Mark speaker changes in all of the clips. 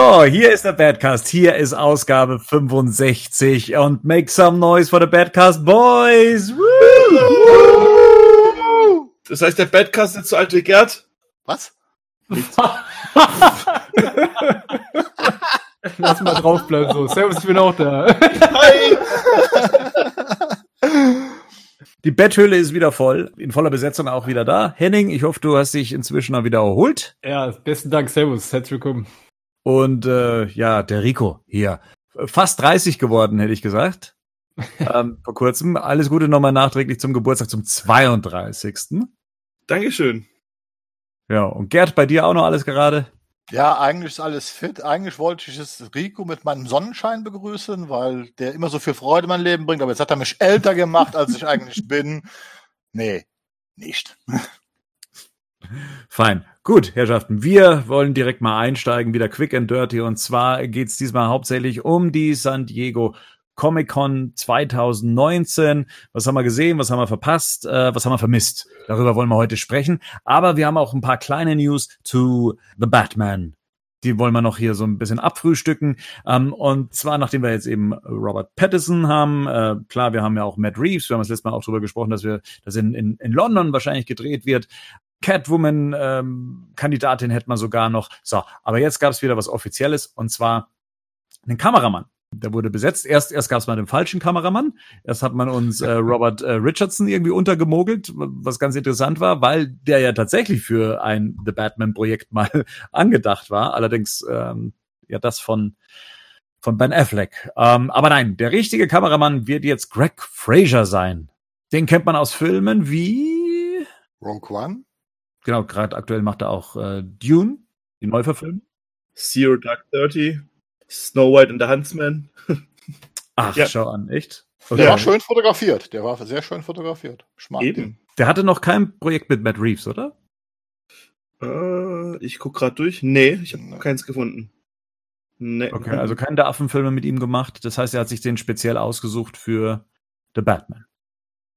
Speaker 1: So, hier ist der Badcast. Hier ist Ausgabe 65 und make some noise for the Badcast Boys. Woo!
Speaker 2: Das heißt, der Badcast ist so alt wie Gerd?
Speaker 3: Was?
Speaker 4: Lass mal draufbleiben so. Servus, ich bin auch da.
Speaker 2: Hi!
Speaker 1: Die Betthöhle ist wieder voll, in voller Besetzung auch wieder da. Henning, ich hoffe, du hast dich inzwischen auch wieder erholt.
Speaker 4: Ja, besten Dank, Servus, herzlich willkommen.
Speaker 1: Und äh, ja, der Rico hier. Fast 30 geworden, hätte ich gesagt. ähm, vor kurzem. Alles Gute nochmal nachträglich zum Geburtstag, zum 32.
Speaker 2: Dankeschön.
Speaker 1: Ja, und Gerd, bei dir auch noch alles gerade?
Speaker 3: Ja, eigentlich ist alles fit. Eigentlich wollte ich es Rico mit meinem Sonnenschein begrüßen, weil der immer so viel Freude in mein Leben bringt. Aber jetzt hat er mich älter gemacht, als ich eigentlich bin. Nee, nicht.
Speaker 1: Fein. Gut, Herrschaften, wir wollen direkt mal einsteigen, wieder quick and dirty. Und zwar geht's diesmal hauptsächlich um die San Diego Comic Con 2019. Was haben wir gesehen? Was haben wir verpasst? Äh, was haben wir vermisst? Darüber wollen wir heute sprechen. Aber wir haben auch ein paar kleine News zu The Batman. Die wollen wir noch hier so ein bisschen abfrühstücken. Ähm, und zwar, nachdem wir jetzt eben Robert Pattinson haben, äh, klar, wir haben ja auch Matt Reeves, wir haben das letzte Mal auch darüber gesprochen, dass wir, dass in, in, in London wahrscheinlich gedreht wird. Catwoman-Kandidatin ähm, hätte man sogar noch. So, aber jetzt gab es wieder was Offizielles und zwar einen Kameramann. Der wurde besetzt. Erst, erst gab es mal den falschen Kameramann. Erst hat man uns äh, Robert äh, Richardson irgendwie untergemogelt, was ganz interessant war, weil der ja tatsächlich für ein The Batman-Projekt mal angedacht war. Allerdings ähm, ja das von von Ben Affleck. Ähm, aber nein, der richtige Kameramann wird jetzt Greg Fraser sein. Den kennt man aus Filmen wie
Speaker 3: Rogue One.
Speaker 1: Genau, gerade aktuell macht er auch äh, Dune, die Neuverfilmung.
Speaker 2: Zero Dark Thirty, Snow White and the Huntsman.
Speaker 1: Ach, ja. schau an, echt?
Speaker 3: Okay. Der war schön fotografiert. Der war sehr schön fotografiert.
Speaker 2: Ich mag Eben. Den.
Speaker 1: Der hatte noch kein Projekt mit Matt Reeves, oder?
Speaker 2: Äh, ich guck gerade durch. Nee, ich habe nee. keins gefunden.
Speaker 1: Nee. Okay, also keine der Affenfilme mit ihm gemacht. Das heißt, er hat sich den speziell ausgesucht für The Batman.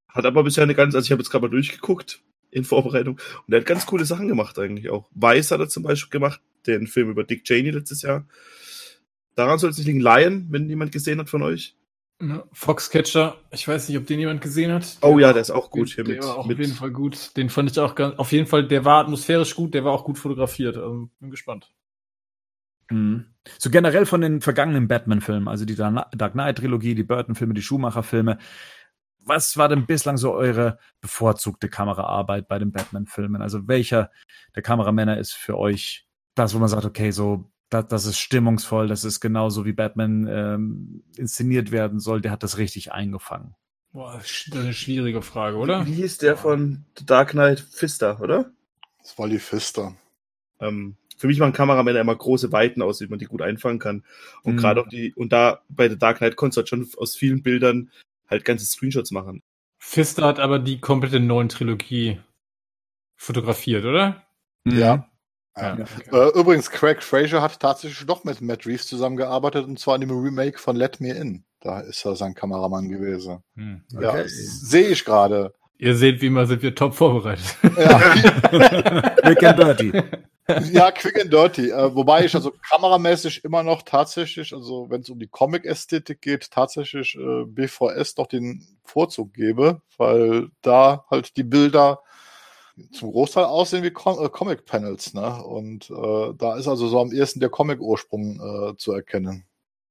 Speaker 2: Hat aber bisher eine ganz, also ich habe jetzt gerade mal durchgeguckt in Vorbereitung. Und er hat ganz coole Sachen gemacht eigentlich auch. Weiß hat er zum Beispiel gemacht, den Film über Dick Cheney letztes Jahr. Daran soll es nicht liegen. Lion, wenn jemand gesehen hat von euch.
Speaker 4: Foxcatcher, ich weiß nicht, ob den jemand gesehen hat.
Speaker 2: Der oh ja, der ist auch gut.
Speaker 4: Der, der mit, war auch mit. auf jeden Fall gut. Den fand ich auch ganz, auf jeden Fall, der war atmosphärisch gut, der war auch gut fotografiert. Also bin gespannt.
Speaker 1: Mhm. So generell von den vergangenen Batman-Filmen, also die Dark Knight-Trilogie, die Burton-Filme, die Schumacher-Filme, was war denn bislang so eure bevorzugte Kameraarbeit bei den Batman-Filmen? Also welcher der Kameramänner ist für euch das, wo man sagt, okay, so das, das ist stimmungsvoll, das ist genauso wie Batman ähm, inszeniert werden soll, der hat das richtig eingefangen.
Speaker 4: Boah, das ist eine schwierige Frage, oder?
Speaker 2: Wie hieß der von The Dark Knight Fister, oder?
Speaker 3: Das war die Fister.
Speaker 2: Ähm, für mich machen Kameramänner immer große Weiten aus, wie man die gut einfangen kann. Und mhm. gerade auch die, und da bei The Dark Knight konntest du halt schon aus vielen Bildern halt ganze Screenshots machen.
Speaker 4: Fister hat aber die komplette neuen Trilogie fotografiert, oder?
Speaker 3: Mhm. Ja. ja. ja. Okay. Äh, übrigens, Craig Fraser hat tatsächlich doch mit Matt Reeves zusammengearbeitet und zwar in dem Remake von Let Me In. Da ist er sein Kameramann gewesen. Hm. Okay. Ja, sehe ich gerade.
Speaker 4: Ihr seht, wie immer sind wir top vorbereitet.
Speaker 3: Ja. Quick and dirty. Ja, quick and dirty. Äh, wobei ich also kameramäßig immer noch tatsächlich, also wenn es um die Comic-Ästhetik geht, tatsächlich äh, BVS doch den Vorzug gebe, weil da halt die Bilder zum Großteil aussehen wie Com äh, Comic-Panels, ne? Und äh, da ist also so am ehesten der Comic-Ursprung äh, zu erkennen.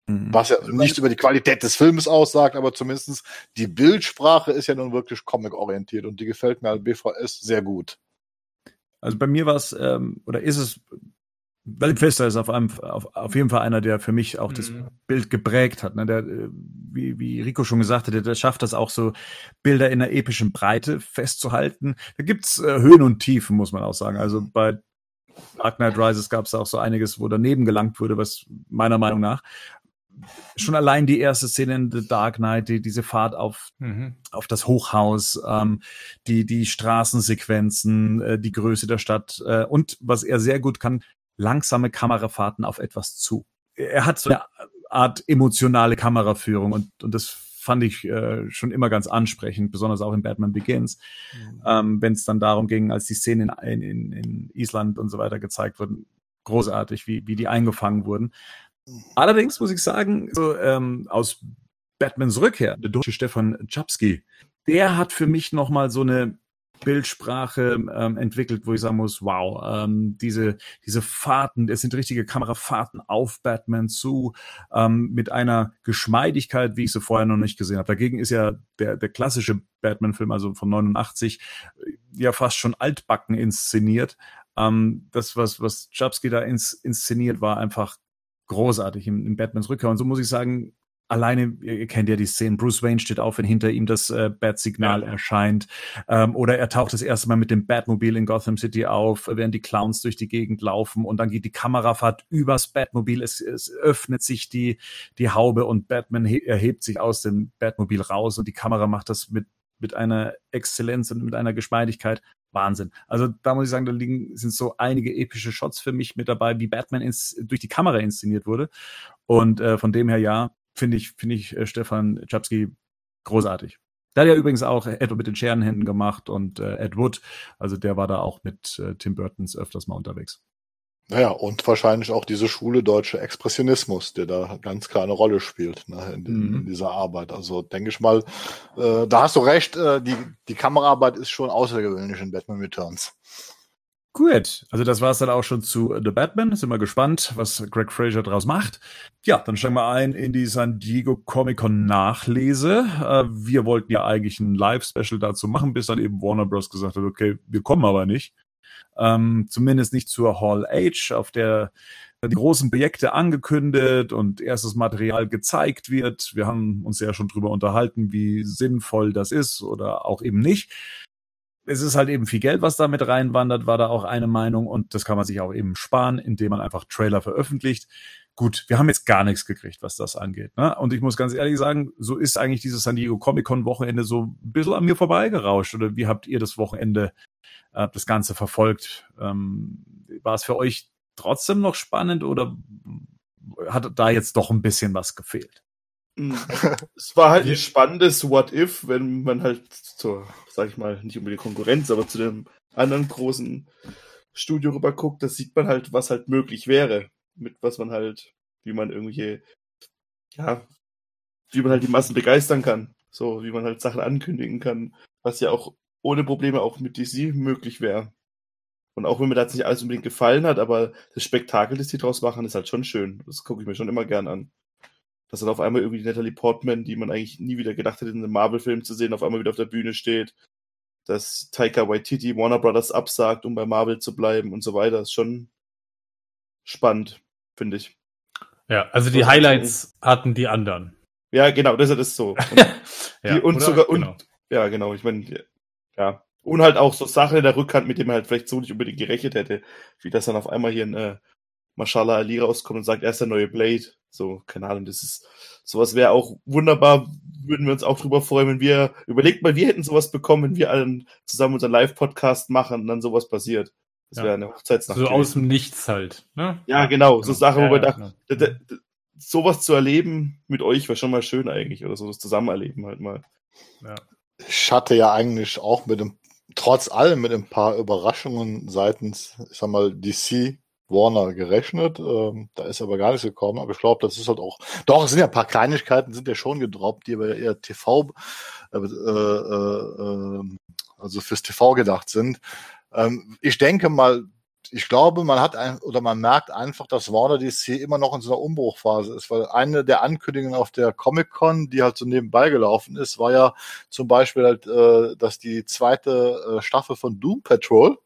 Speaker 3: Mhm. Was ja nicht über die Qualität des Films aussagt, aber zumindestens die Bildsprache ist ja nun wirklich comic-orientiert und die gefällt mir als BVS sehr gut.
Speaker 1: Also bei mir war es, ähm, oder ist es, Wally Pfister ist auf, einem, auf, auf jeden Fall einer, der für mich auch das mhm. Bild geprägt hat. Ne? Der, äh, wie, wie Rico schon gesagt hat, der, der schafft das auch so, Bilder in einer epischen Breite festzuhalten. Da gibt's äh, Höhen und Tiefen, muss man auch sagen. Also bei Dark Knight Rises gab es auch so einiges, wo daneben gelangt wurde, was meiner Meinung nach schon allein die erste Szene in The Dark Knight, die, diese Fahrt auf, mhm. auf das Hochhaus, ähm, die, die Straßensequenzen, äh, die Größe der Stadt äh, und was er sehr gut kann, langsame Kamerafahrten auf etwas zu. Er hat so eine Art emotionale Kameraführung und, und das fand ich äh, schon immer ganz ansprechend, besonders auch in Batman Begins, mhm. ähm, wenn es dann darum ging, als die Szenen in, in, in Island und so weiter gezeigt wurden, großartig, wie, wie die eingefangen wurden. Allerdings muss ich sagen, so, ähm, aus Batmans Rückkehr, der deutsche Stefan Czapski, der hat für mich nochmal so eine Bildsprache ähm, entwickelt, wo ich sagen muss, wow, ähm, diese, diese Fahrten, es sind richtige Kamerafahrten auf Batman zu, ähm, mit einer Geschmeidigkeit, wie ich sie vorher noch nicht gesehen habe. Dagegen ist ja der, der klassische Batman-Film, also von 89, ja fast schon altbacken inszeniert. Ähm, das, was, was Chapsky da ins, inszeniert, war einfach großartig in, in Batmans Rückkehr. Und so muss ich sagen, alleine, ihr kennt ja die Szenen, Bruce Wayne steht auf, wenn hinter ihm das äh, Bat-Signal ja. erscheint. Ähm, oder er taucht das erste Mal mit dem Batmobil in Gotham City auf, während die Clowns durch die Gegend laufen und dann geht die Kamerafahrt übers Batmobil. Es, es öffnet sich die, die Haube und Batman erhebt sich aus dem Batmobil raus und die Kamera macht das mit, mit einer Exzellenz und mit einer Geschmeidigkeit. Wahnsinn. Also da muss ich sagen, da liegen, sind so einige epische Shots für mich mit dabei, wie Batman ins, durch die Kamera inszeniert wurde. Und äh, von dem her ja, finde ich, finde ich äh, Stefan Czapski großartig. Der hat ja übrigens auch Edward mit den Scherenhänden gemacht und äh, Ed Wood, also der war da auch mit äh, Tim Burtons öfters mal unterwegs.
Speaker 3: Naja, und wahrscheinlich auch diese Schule deutsche Expressionismus, der da ganz klar eine Rolle spielt ne, in, mhm. in, dieser Arbeit. Also denke ich mal, äh, da hast du recht, äh, die, die Kameraarbeit ist schon außergewöhnlich in Batman Returns.
Speaker 1: Gut, also das war es dann auch schon zu The Batman. Sind wir gespannt, was Greg Fraser draus macht. Ja, dann steigen wir ein in die San Diego Comic Con Nachlese. Äh, wir wollten ja eigentlich ein Live-Special dazu machen, bis dann eben Warner Bros. gesagt hat, okay, wir kommen aber nicht. Ähm, zumindest nicht zur Hall H, auf der die großen Projekte angekündigt und erstes Material gezeigt wird. Wir haben uns ja schon drüber unterhalten, wie sinnvoll das ist oder auch eben nicht es ist halt eben viel Geld, was da mit reinwandert, war da auch eine Meinung und das kann man sich auch eben sparen, indem man einfach Trailer veröffentlicht. Gut, wir haben jetzt gar nichts gekriegt, was das angeht. Ne? Und ich muss ganz ehrlich sagen, so ist eigentlich dieses San Diego Comic Con Wochenende so ein bisschen an mir vorbeigerauscht. Oder wie habt ihr das Wochenende äh, das Ganze verfolgt? Ähm, war es für euch trotzdem noch spannend oder hat da jetzt doch ein bisschen was gefehlt?
Speaker 2: Mhm. es war halt ein spannendes What If, wenn man halt zur, sag ich mal, nicht unbedingt Konkurrenz, aber zu dem anderen großen Studio rüber guckt, da sieht man halt, was halt möglich wäre. Mit was man halt, wie man irgendwelche, ja, wie man halt die Massen begeistern kann. So, wie man halt Sachen ankündigen kann, was ja auch ohne Probleme auch mit DC möglich wäre. Und auch wenn mir das nicht alles unbedingt gefallen hat, aber das Spektakel, das die draus machen, ist halt schon schön. Das gucke ich mir schon immer gern an dass dann auf einmal irgendwie Natalie Portman, die man eigentlich nie wieder gedacht hätte, in einem Marvel-Film zu sehen, auf einmal wieder auf der Bühne steht, dass Taika Waititi Warner Brothers absagt, um bei Marvel zu bleiben und so weiter, ist schon spannend, finde ich.
Speaker 4: Ja, also die Highlights hatten die anderen.
Speaker 2: Ja, genau, das ist so. Und, ja, und sogar, und, genau. ja, genau, ich meine, ja. Und halt auch so Sachen in der Rückhand, mit denen man halt vielleicht so nicht unbedingt gerechnet hätte, wie das dann auf einmal hier ein äh, Mashallah Ali rauskommt und sagt, er ist der neue Blade. So, keine Ahnung, das ist, sowas wäre auch wunderbar, würden wir uns auch drüber freuen, wenn wir, überlegt mal, wir hätten sowas bekommen, wenn wir allen zusammen unseren Live-Podcast machen und dann sowas passiert. Das ja. wäre eine Hochzeitsnacht.
Speaker 4: So aus dem Nichts halt, ne?
Speaker 2: Ja, genau, genau. so Sachen, ja, wo wir dachten, genau. sowas zu erleben mit euch wäre schon mal schön eigentlich, oder so das Zusammenerleben halt mal.
Speaker 3: Ja. Ich hatte ja eigentlich auch mit dem, trotz allem mit ein paar Überraschungen seitens, ich sag mal, DC Warner gerechnet. Ähm, da ist aber gar nichts gekommen. Aber ich glaube, das ist halt auch. Doch, es sind ja ein paar Kleinigkeiten, sind ja schon gedroppt, die aber eher TV, äh, äh, äh, also fürs TV gedacht sind. Ähm, ich denke mal, ich glaube, man hat ein, oder man merkt einfach, dass Warner DC immer noch in so einer Umbruchphase ist, weil eine der Ankündigungen auf der Comic Con, die halt so nebenbei gelaufen ist, war ja zum Beispiel halt, äh, dass die zweite äh, Staffel von Doom Patrol,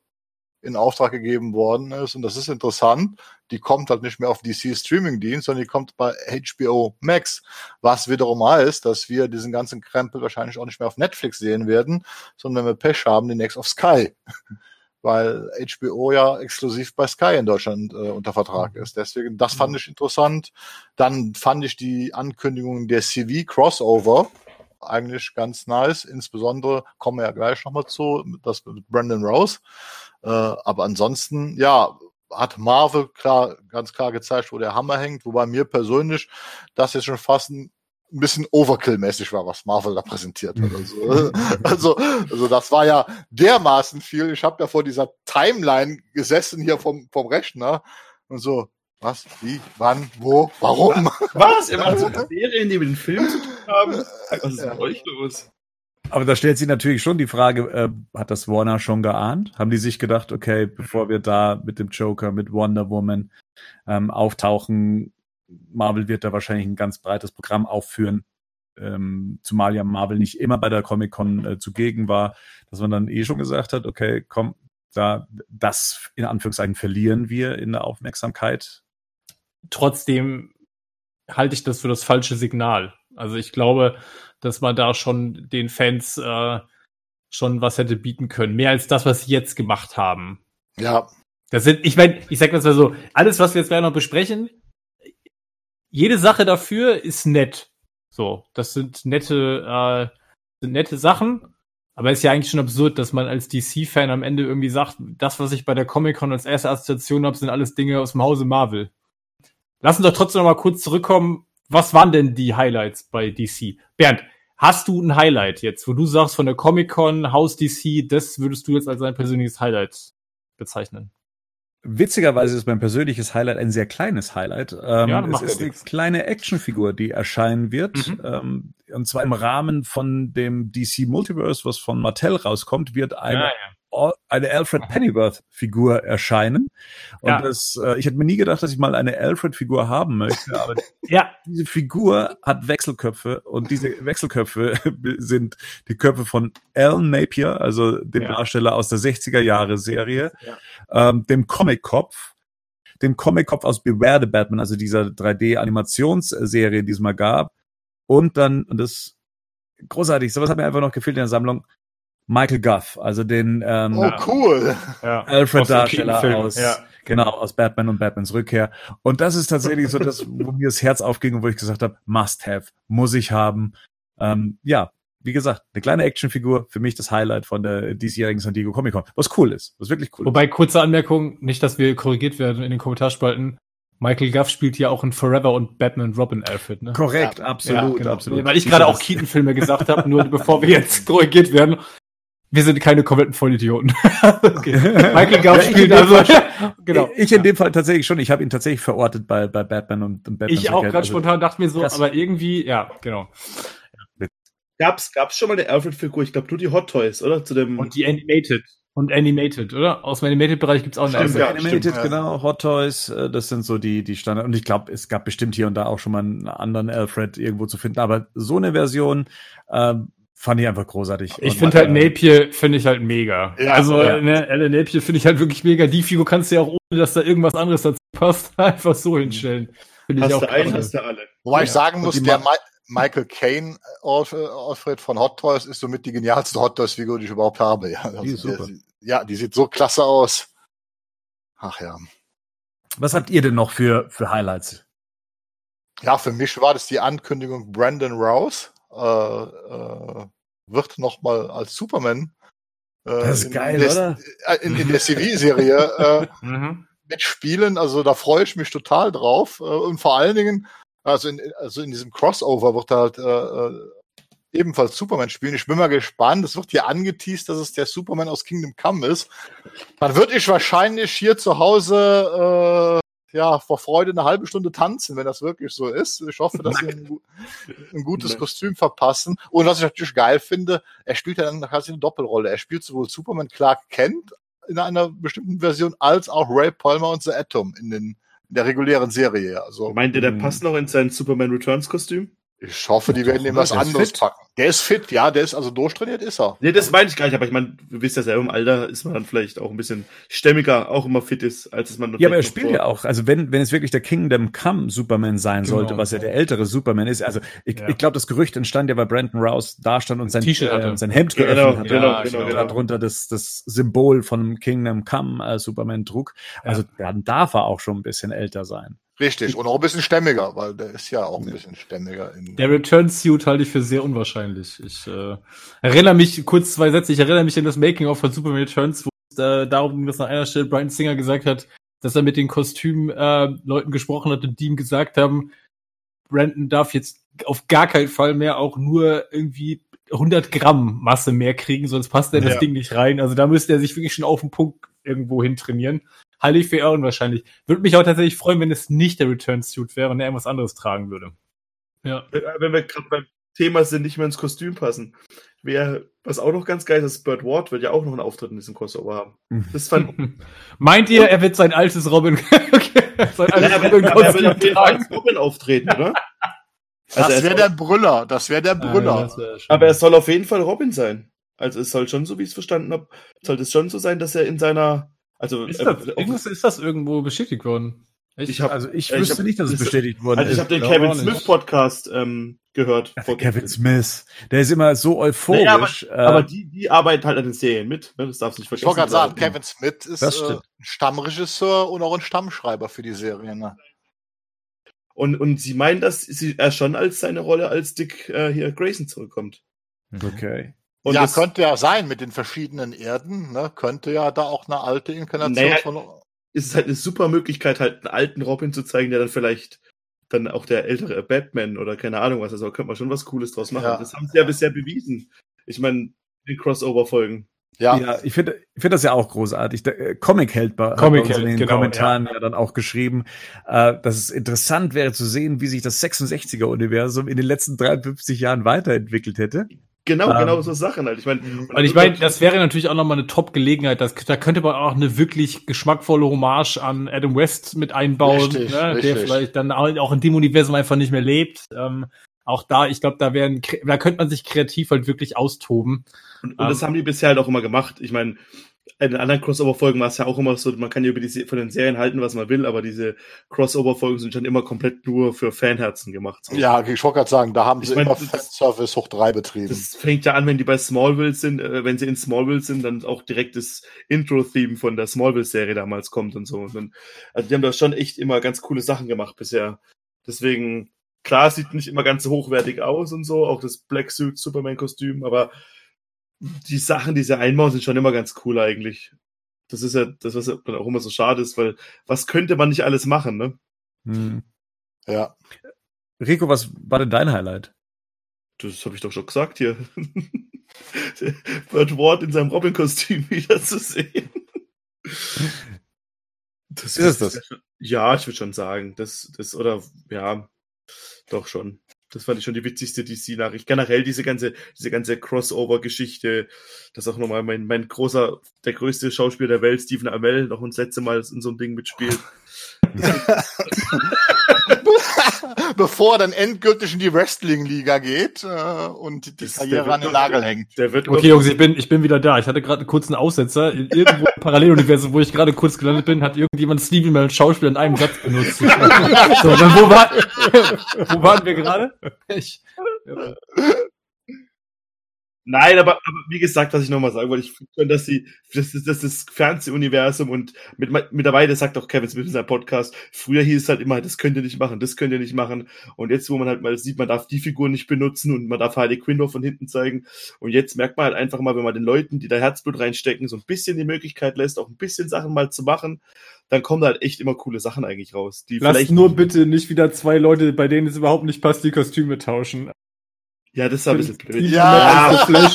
Speaker 3: in Auftrag gegeben worden ist. Und das ist interessant. Die kommt halt nicht mehr auf DC Streaming Dienst, sondern die kommt bei HBO Max. Was wiederum heißt, dass wir diesen ganzen Krempel wahrscheinlich auch nicht mehr auf Netflix sehen werden, sondern wenn wir Pech haben, demnächst auf Sky. Weil HBO ja exklusiv bei Sky in Deutschland äh, unter Vertrag mhm. ist. Deswegen, das fand mhm. ich interessant. Dann fand ich die Ankündigung der CV Crossover eigentlich ganz nice. Insbesondere kommen wir ja gleich nochmal zu, das mit Brandon Rose. Äh, aber ansonsten, ja, hat Marvel klar, ganz klar gezeigt, wo der Hammer hängt, wobei mir persönlich das jetzt schon fast ein bisschen Overkill-mäßig war, was Marvel da präsentiert hat. Also, also, also das war ja dermaßen viel. Ich habe ja vor dieser Timeline gesessen hier vom, vom Rechner Und so, was, wie, wann, wo, warum?
Speaker 2: Was? Ihr macht so Serien, die mit dem Film zu tun haben? Was ist mit euch los?
Speaker 1: Aber da stellt sich natürlich schon die Frage, äh, hat das Warner schon geahnt? Haben die sich gedacht, okay, bevor wir da mit dem Joker, mit Wonder Woman ähm, auftauchen, Marvel wird da wahrscheinlich ein ganz breites Programm aufführen, ähm, zumal ja Marvel nicht immer bei der Comic-Con äh, zugegen war, dass man dann eh schon gesagt hat, okay, komm, da, das in Anführungszeichen verlieren wir in der Aufmerksamkeit.
Speaker 4: Trotzdem halte ich das für das falsche Signal. Also ich glaube, dass man da schon den Fans äh, schon was hätte bieten können. Mehr als das, was sie jetzt gemacht haben.
Speaker 3: Ja.
Speaker 4: Das sind, ich meine, ich sag das mal so, alles, was wir jetzt gleich noch besprechen, jede Sache dafür ist nett. So, das sind nette, äh, sind nette Sachen. Aber ist ja eigentlich schon absurd, dass man als DC-Fan am Ende irgendwie sagt, das, was ich bei der Comic-Con als erste Assoziation habe, sind alles Dinge aus dem Hause Marvel. Lass uns doch trotzdem noch mal kurz zurückkommen. Was waren denn die Highlights bei DC? Bernd, hast du ein Highlight jetzt, wo du sagst, von der Comic-Con, Haus DC, das würdest du jetzt als dein persönliches Highlight bezeichnen?
Speaker 1: Witzigerweise ist mein persönliches Highlight ein sehr kleines Highlight. Ähm, ja, es ist eine kleine Actionfigur, die erscheinen wird. Mhm. Ähm, und zwar im Rahmen von dem DC Multiverse, was von Mattel rauskommt, wird eine ja, ja eine Alfred Pennyworth-Figur erscheinen. Und ja. das, äh, ich hätte mir nie gedacht, dass ich mal eine Alfred-Figur haben möchte, aber ja. diese Figur hat Wechselköpfe und diese Wechselköpfe sind die Köpfe von Alan Napier, also dem ja. Darsteller aus der 60er Jahre Serie, ja. ähm, dem Comic-Kopf, dem Comic-Kopf aus Beware the Batman, also dieser 3D-Animationsserie, die es mal gab. Und dann, und das großartig, sowas hat mir einfach noch gefehlt in der Sammlung, Michael Guff, also den ähm,
Speaker 3: oh, cool.
Speaker 1: Alfred-Darsteller aus, ja. genau, aus Batman und Batmans Rückkehr. Und das ist tatsächlich so das, wo mir das Herz aufging und wo ich gesagt habe, must have, muss ich haben. Ähm, ja, wie gesagt, eine kleine Actionfigur, für mich das Highlight von der diesjährigen San Diego Comic Con, was cool ist, was wirklich cool
Speaker 4: Wobei,
Speaker 1: ist.
Speaker 4: kurze Anmerkung, nicht, dass wir korrigiert werden in den Kommentarspalten. Michael Guff spielt ja auch in Forever und Batman Robin Alfred, ne?
Speaker 1: Korrekt, ja, absolut, ja, genau. absolut.
Speaker 4: Weil ich gerade auch Keaton-Filme gesagt habe, nur bevor wir jetzt korrigiert werden wir sind keine kompletten Vollidioten. okay.
Speaker 1: Michael ja, spielt also. genau. Ich in dem Fall tatsächlich schon. Ich habe ihn tatsächlich verortet bei, bei Batman und, und Batman.
Speaker 4: Ich auch gerade also, spontan dachte mir so, krass. aber irgendwie, ja, genau.
Speaker 2: Gab's, gab's schon mal eine Alfred-Figur? Ich glaube, nur die Hot Toys, oder? Zu dem
Speaker 4: und die Animated. Und Animated, oder? Aus dem Animated-Bereich gibt's auch eine
Speaker 1: stimmt, ja, Animated, stimmt, genau. Hot Toys, äh, das sind so die, die Standard. Und ich glaube, es gab bestimmt hier und da auch schon mal einen anderen Alfred irgendwo zu finden. Aber so eine Version, ähm, fand ich einfach großartig.
Speaker 4: Ich finde halt Napier finde ich halt mega. Ja, also ja. ne, Ellen Napier finde ich halt wirklich mega. Die Figur kannst du ja auch ohne, dass da irgendwas anderes dazu passt, einfach so hinstellen.
Speaker 2: Finde ich auch du einen, hast du alle.
Speaker 3: Wobei ja. ich sagen muss, der Ma Michael Caine Alfred von Hot Toys ist somit die genialste Hot Toys Figur, die ich überhaupt habe. Ja, also die ist super. Ja, die sieht so klasse aus. Ach ja.
Speaker 1: Was habt ihr denn noch für, für Highlights?
Speaker 3: Ja, für mich war das die Ankündigung Brandon Rouse äh, äh, wird nochmal als Superman
Speaker 1: äh, das ist geil, in, oder?
Speaker 3: Äh, in, in der CV-Serie äh, mhm. mitspielen. Also da freue ich mich total drauf. Und vor allen Dingen, also in, also in diesem Crossover wird halt äh, äh, ebenfalls Superman spielen. Ich bin mal gespannt. Es wird hier angeteased, dass es der Superman aus Kingdom Come ist. Dann würde ich wahrscheinlich hier zu Hause ja, vor Freude eine halbe Stunde tanzen, wenn das wirklich so ist. Ich hoffe, dass sie ein, ein gutes Kostüm verpassen. Und was ich natürlich geil finde, er spielt ja dann quasi eine Doppelrolle. Er spielt sowohl Superman Clark Kent in einer bestimmten Version als auch Ray Palmer und The Atom in, den, in der regulären Serie. Also,
Speaker 2: Meint ihr, der hm. passt noch in sein Superman Returns Kostüm?
Speaker 3: Ich hoffe, die werden ihm was anderes fit. packen. Der ist fit, ja, der ist also durchtrainiert ist er.
Speaker 2: Nee, das meine ich gar nicht, aber ich meine, du wisst ja selber, im Alter ist man dann vielleicht auch ein bisschen stämmiger, auch immer fit ist, als es man
Speaker 1: Ja, aber er spielt ja auch, also wenn, wenn es wirklich der Kingdom Come Superman sein genau, sollte, was ja der ältere Superman ist, also ich, ja. ich glaube, das Gerücht entstand ja, weil Brandon Rouse da stand und sein, äh, sein Hemd
Speaker 2: genau, geöffnet hat.
Speaker 1: Genau, genau, genau, darunter das, das Symbol von Kingdom Come äh, Superman trug. Also ja. dann darf er auch schon ein bisschen älter sein.
Speaker 3: Richtig, und auch ein bisschen stämmiger, weil der ist ja auch ein bisschen stämmiger.
Speaker 4: der Return-Suit halte ich für sehr unwahrscheinlich. Ich äh, erinnere mich, kurz zwei Sätze, ich erinnere mich an das Making-of von Superman Returns, wo es äh, darum ging, dass an einer Stelle Brian Singer gesagt hat, dass er mit den Kostümleuten äh, gesprochen hat und die ihm gesagt haben, Brandon darf jetzt auf gar keinen Fall mehr auch nur irgendwie 100 Gramm Masse mehr kriegen, sonst passt er in das ja. Ding nicht rein. Also da müsste er sich wirklich schon auf den Punkt irgendwo hin trainieren. Halte ich für eher unwahrscheinlich. Würde mich auch tatsächlich freuen, wenn es nicht der Return-Suit wäre und er irgendwas anderes tragen würde.
Speaker 2: Ja. Wenn wir gerade beim Thema sind, nicht mehr ins Kostüm passen. Wer, was auch noch ganz geil ist, Burt Ward wird ja auch noch einen Auftritt in diesem Crossover haben.
Speaker 4: Das fand Meint ihr, er wird sein altes Robin, sein altes ja, Robin,
Speaker 2: er wird als Robin auftreten, oder?
Speaker 3: Also das wäre der Brüller, das wäre der Brüller.
Speaker 2: Ja, wär aber er soll auf jeden Fall Robin sein. Also es soll schon, so wie ich es verstanden habe, sollte es schon so sein, dass er in seiner, also
Speaker 4: ist das, äh, ist das irgendwo bestätigt worden?
Speaker 1: Ich, ich hab, also ich, ich wüsste hab, nicht, dass es bestätigt wurde.
Speaker 2: Also ich habe den Kevin Smith Podcast ähm, gehört.
Speaker 1: Ja, Kevin Smith, der ist immer so euphorisch. Naja, aber,
Speaker 2: äh, aber, die, die arbeiten halt an den Serien mit. Ne? Das darfst du nicht vergessen.
Speaker 3: Ich wollte gerade sagen, Kevin Smith ist äh, Stammregisseur und auch ein Stammschreiber für die Serie. Ne?
Speaker 2: Und, und sie meinen, dass sie, er schon als seine Rolle als Dick äh, hier Grayson zurückkommt.
Speaker 1: Okay.
Speaker 3: Und ja, könnte ja sein mit den verschiedenen Erden, ne? Könnte ja da auch eine alte Inkarnation naja, von
Speaker 2: ist es halt eine super Möglichkeit, halt einen alten Robin zu zeigen, der dann vielleicht dann auch der ältere Batman oder keine Ahnung was, also könnte man schon was Cooles draus machen. Ja. Das haben sie ja bisher bewiesen. Ich meine, die Crossover-Folgen.
Speaker 1: Ja. ja, ich finde ich finde das ja auch großartig. Der äh, Comic hält bei Comic in den genau, Kommentaren ja. ja. dann auch geschrieben, äh, dass es interessant wäre zu sehen, wie sich das 66er Universum in den letzten 53 Jahren weiterentwickelt hätte.
Speaker 2: Genau, ähm, genau so Sachen halt.
Speaker 4: Ich meine, und ich meine, das wäre natürlich auch nochmal eine Top-Gelegenheit. Da könnte man auch eine wirklich geschmackvolle Hommage an Adam West mit einbauen, richtig, ne, richtig. der vielleicht dann auch in dem Universum einfach nicht mehr lebt. Ähm, auch da, ich glaube, da werden, da könnte man sich kreativ halt wirklich austoben.
Speaker 2: Und, und das ähm, haben die bisher halt auch immer gemacht. Ich meine, in den anderen Crossover-Folgen war es ja auch immer so, man kann ja über die von den Serien halten, was man will, aber diese Crossover-Folgen sind schon immer komplett nur für Fanherzen gemacht.
Speaker 3: So. Ja, ich wollte gerade sagen, da haben ich sie mein, immer Fanservice hoch drei betrieben.
Speaker 2: Das fängt ja an, wenn die bei Smallville sind, äh, wenn sie in Smallville sind, dann auch direkt das Intro-Theme von der Smallville-Serie damals kommt und so. Und dann, also die haben da schon echt immer ganz coole Sachen gemacht bisher. Deswegen, klar, sieht nicht immer ganz so hochwertig aus und so, auch das Black Suit Superman-Kostüm, aber die Sachen, die sie einbauen, sind schon immer ganz cool eigentlich. Das ist ja das, was dann auch immer so schade ist, weil was könnte man nicht alles machen, ne? Hm.
Speaker 1: Ja. Rico, was war denn dein Highlight?
Speaker 2: Das habe ich doch schon gesagt hier. Burt Ward in seinem Robin-Kostüm wiederzusehen. Das ist, ist das? Ja, ich würde schon sagen. Das, das, oder, ja, doch schon. Das fand ich schon die witzigste DC-Nachricht. Generell diese ganze, diese ganze Crossover-Geschichte, dass auch nochmal mein, mein großer, der größte Schauspieler der Welt, Stephen Amell, noch ein letzte Mal in so einem Ding mitspielt.
Speaker 3: Bevor er dann endgültig in die Wrestling-Liga geht äh, und die Karriere an den Nagel hängt.
Speaker 4: okay, Jungs, ich bin, ich bin wieder da. Ich hatte gerade einen kurzen Aussetzer. In irgendwo im Paralleluniversum, wo ich gerade kurz gelandet bin, hat irgendjemand Steven mal ein Schauspiel in einem Satz benutzt. so, dann wo, war, wo waren wir gerade? Ich,
Speaker 2: ja. Nein, aber, aber wie gesagt, was ich nochmal sagen wollte, ich finde, dass die, das ist das, das Fernsehuniversum und mit, mittlerweile sagt auch Kevin Smith in seinem Podcast, früher hieß es halt immer, das könnt ihr nicht machen, das könnt ihr nicht machen. Und jetzt, wo man halt mal sieht, man darf die Figur nicht benutzen und man darf Harley Quinn nur von hinten zeigen. Und jetzt merkt man halt einfach mal, wenn man den Leuten, die da Herzblut reinstecken, so ein bisschen die Möglichkeit lässt, auch ein bisschen Sachen mal zu machen, dann kommen halt echt immer coole Sachen eigentlich raus.
Speaker 4: Die Lass vielleicht nur bitte nicht wieder zwei Leute, bei denen es überhaupt nicht passt, die Kostüme tauschen.
Speaker 2: Ja, das ist ein bisschen blöd.
Speaker 4: Ja, Flash.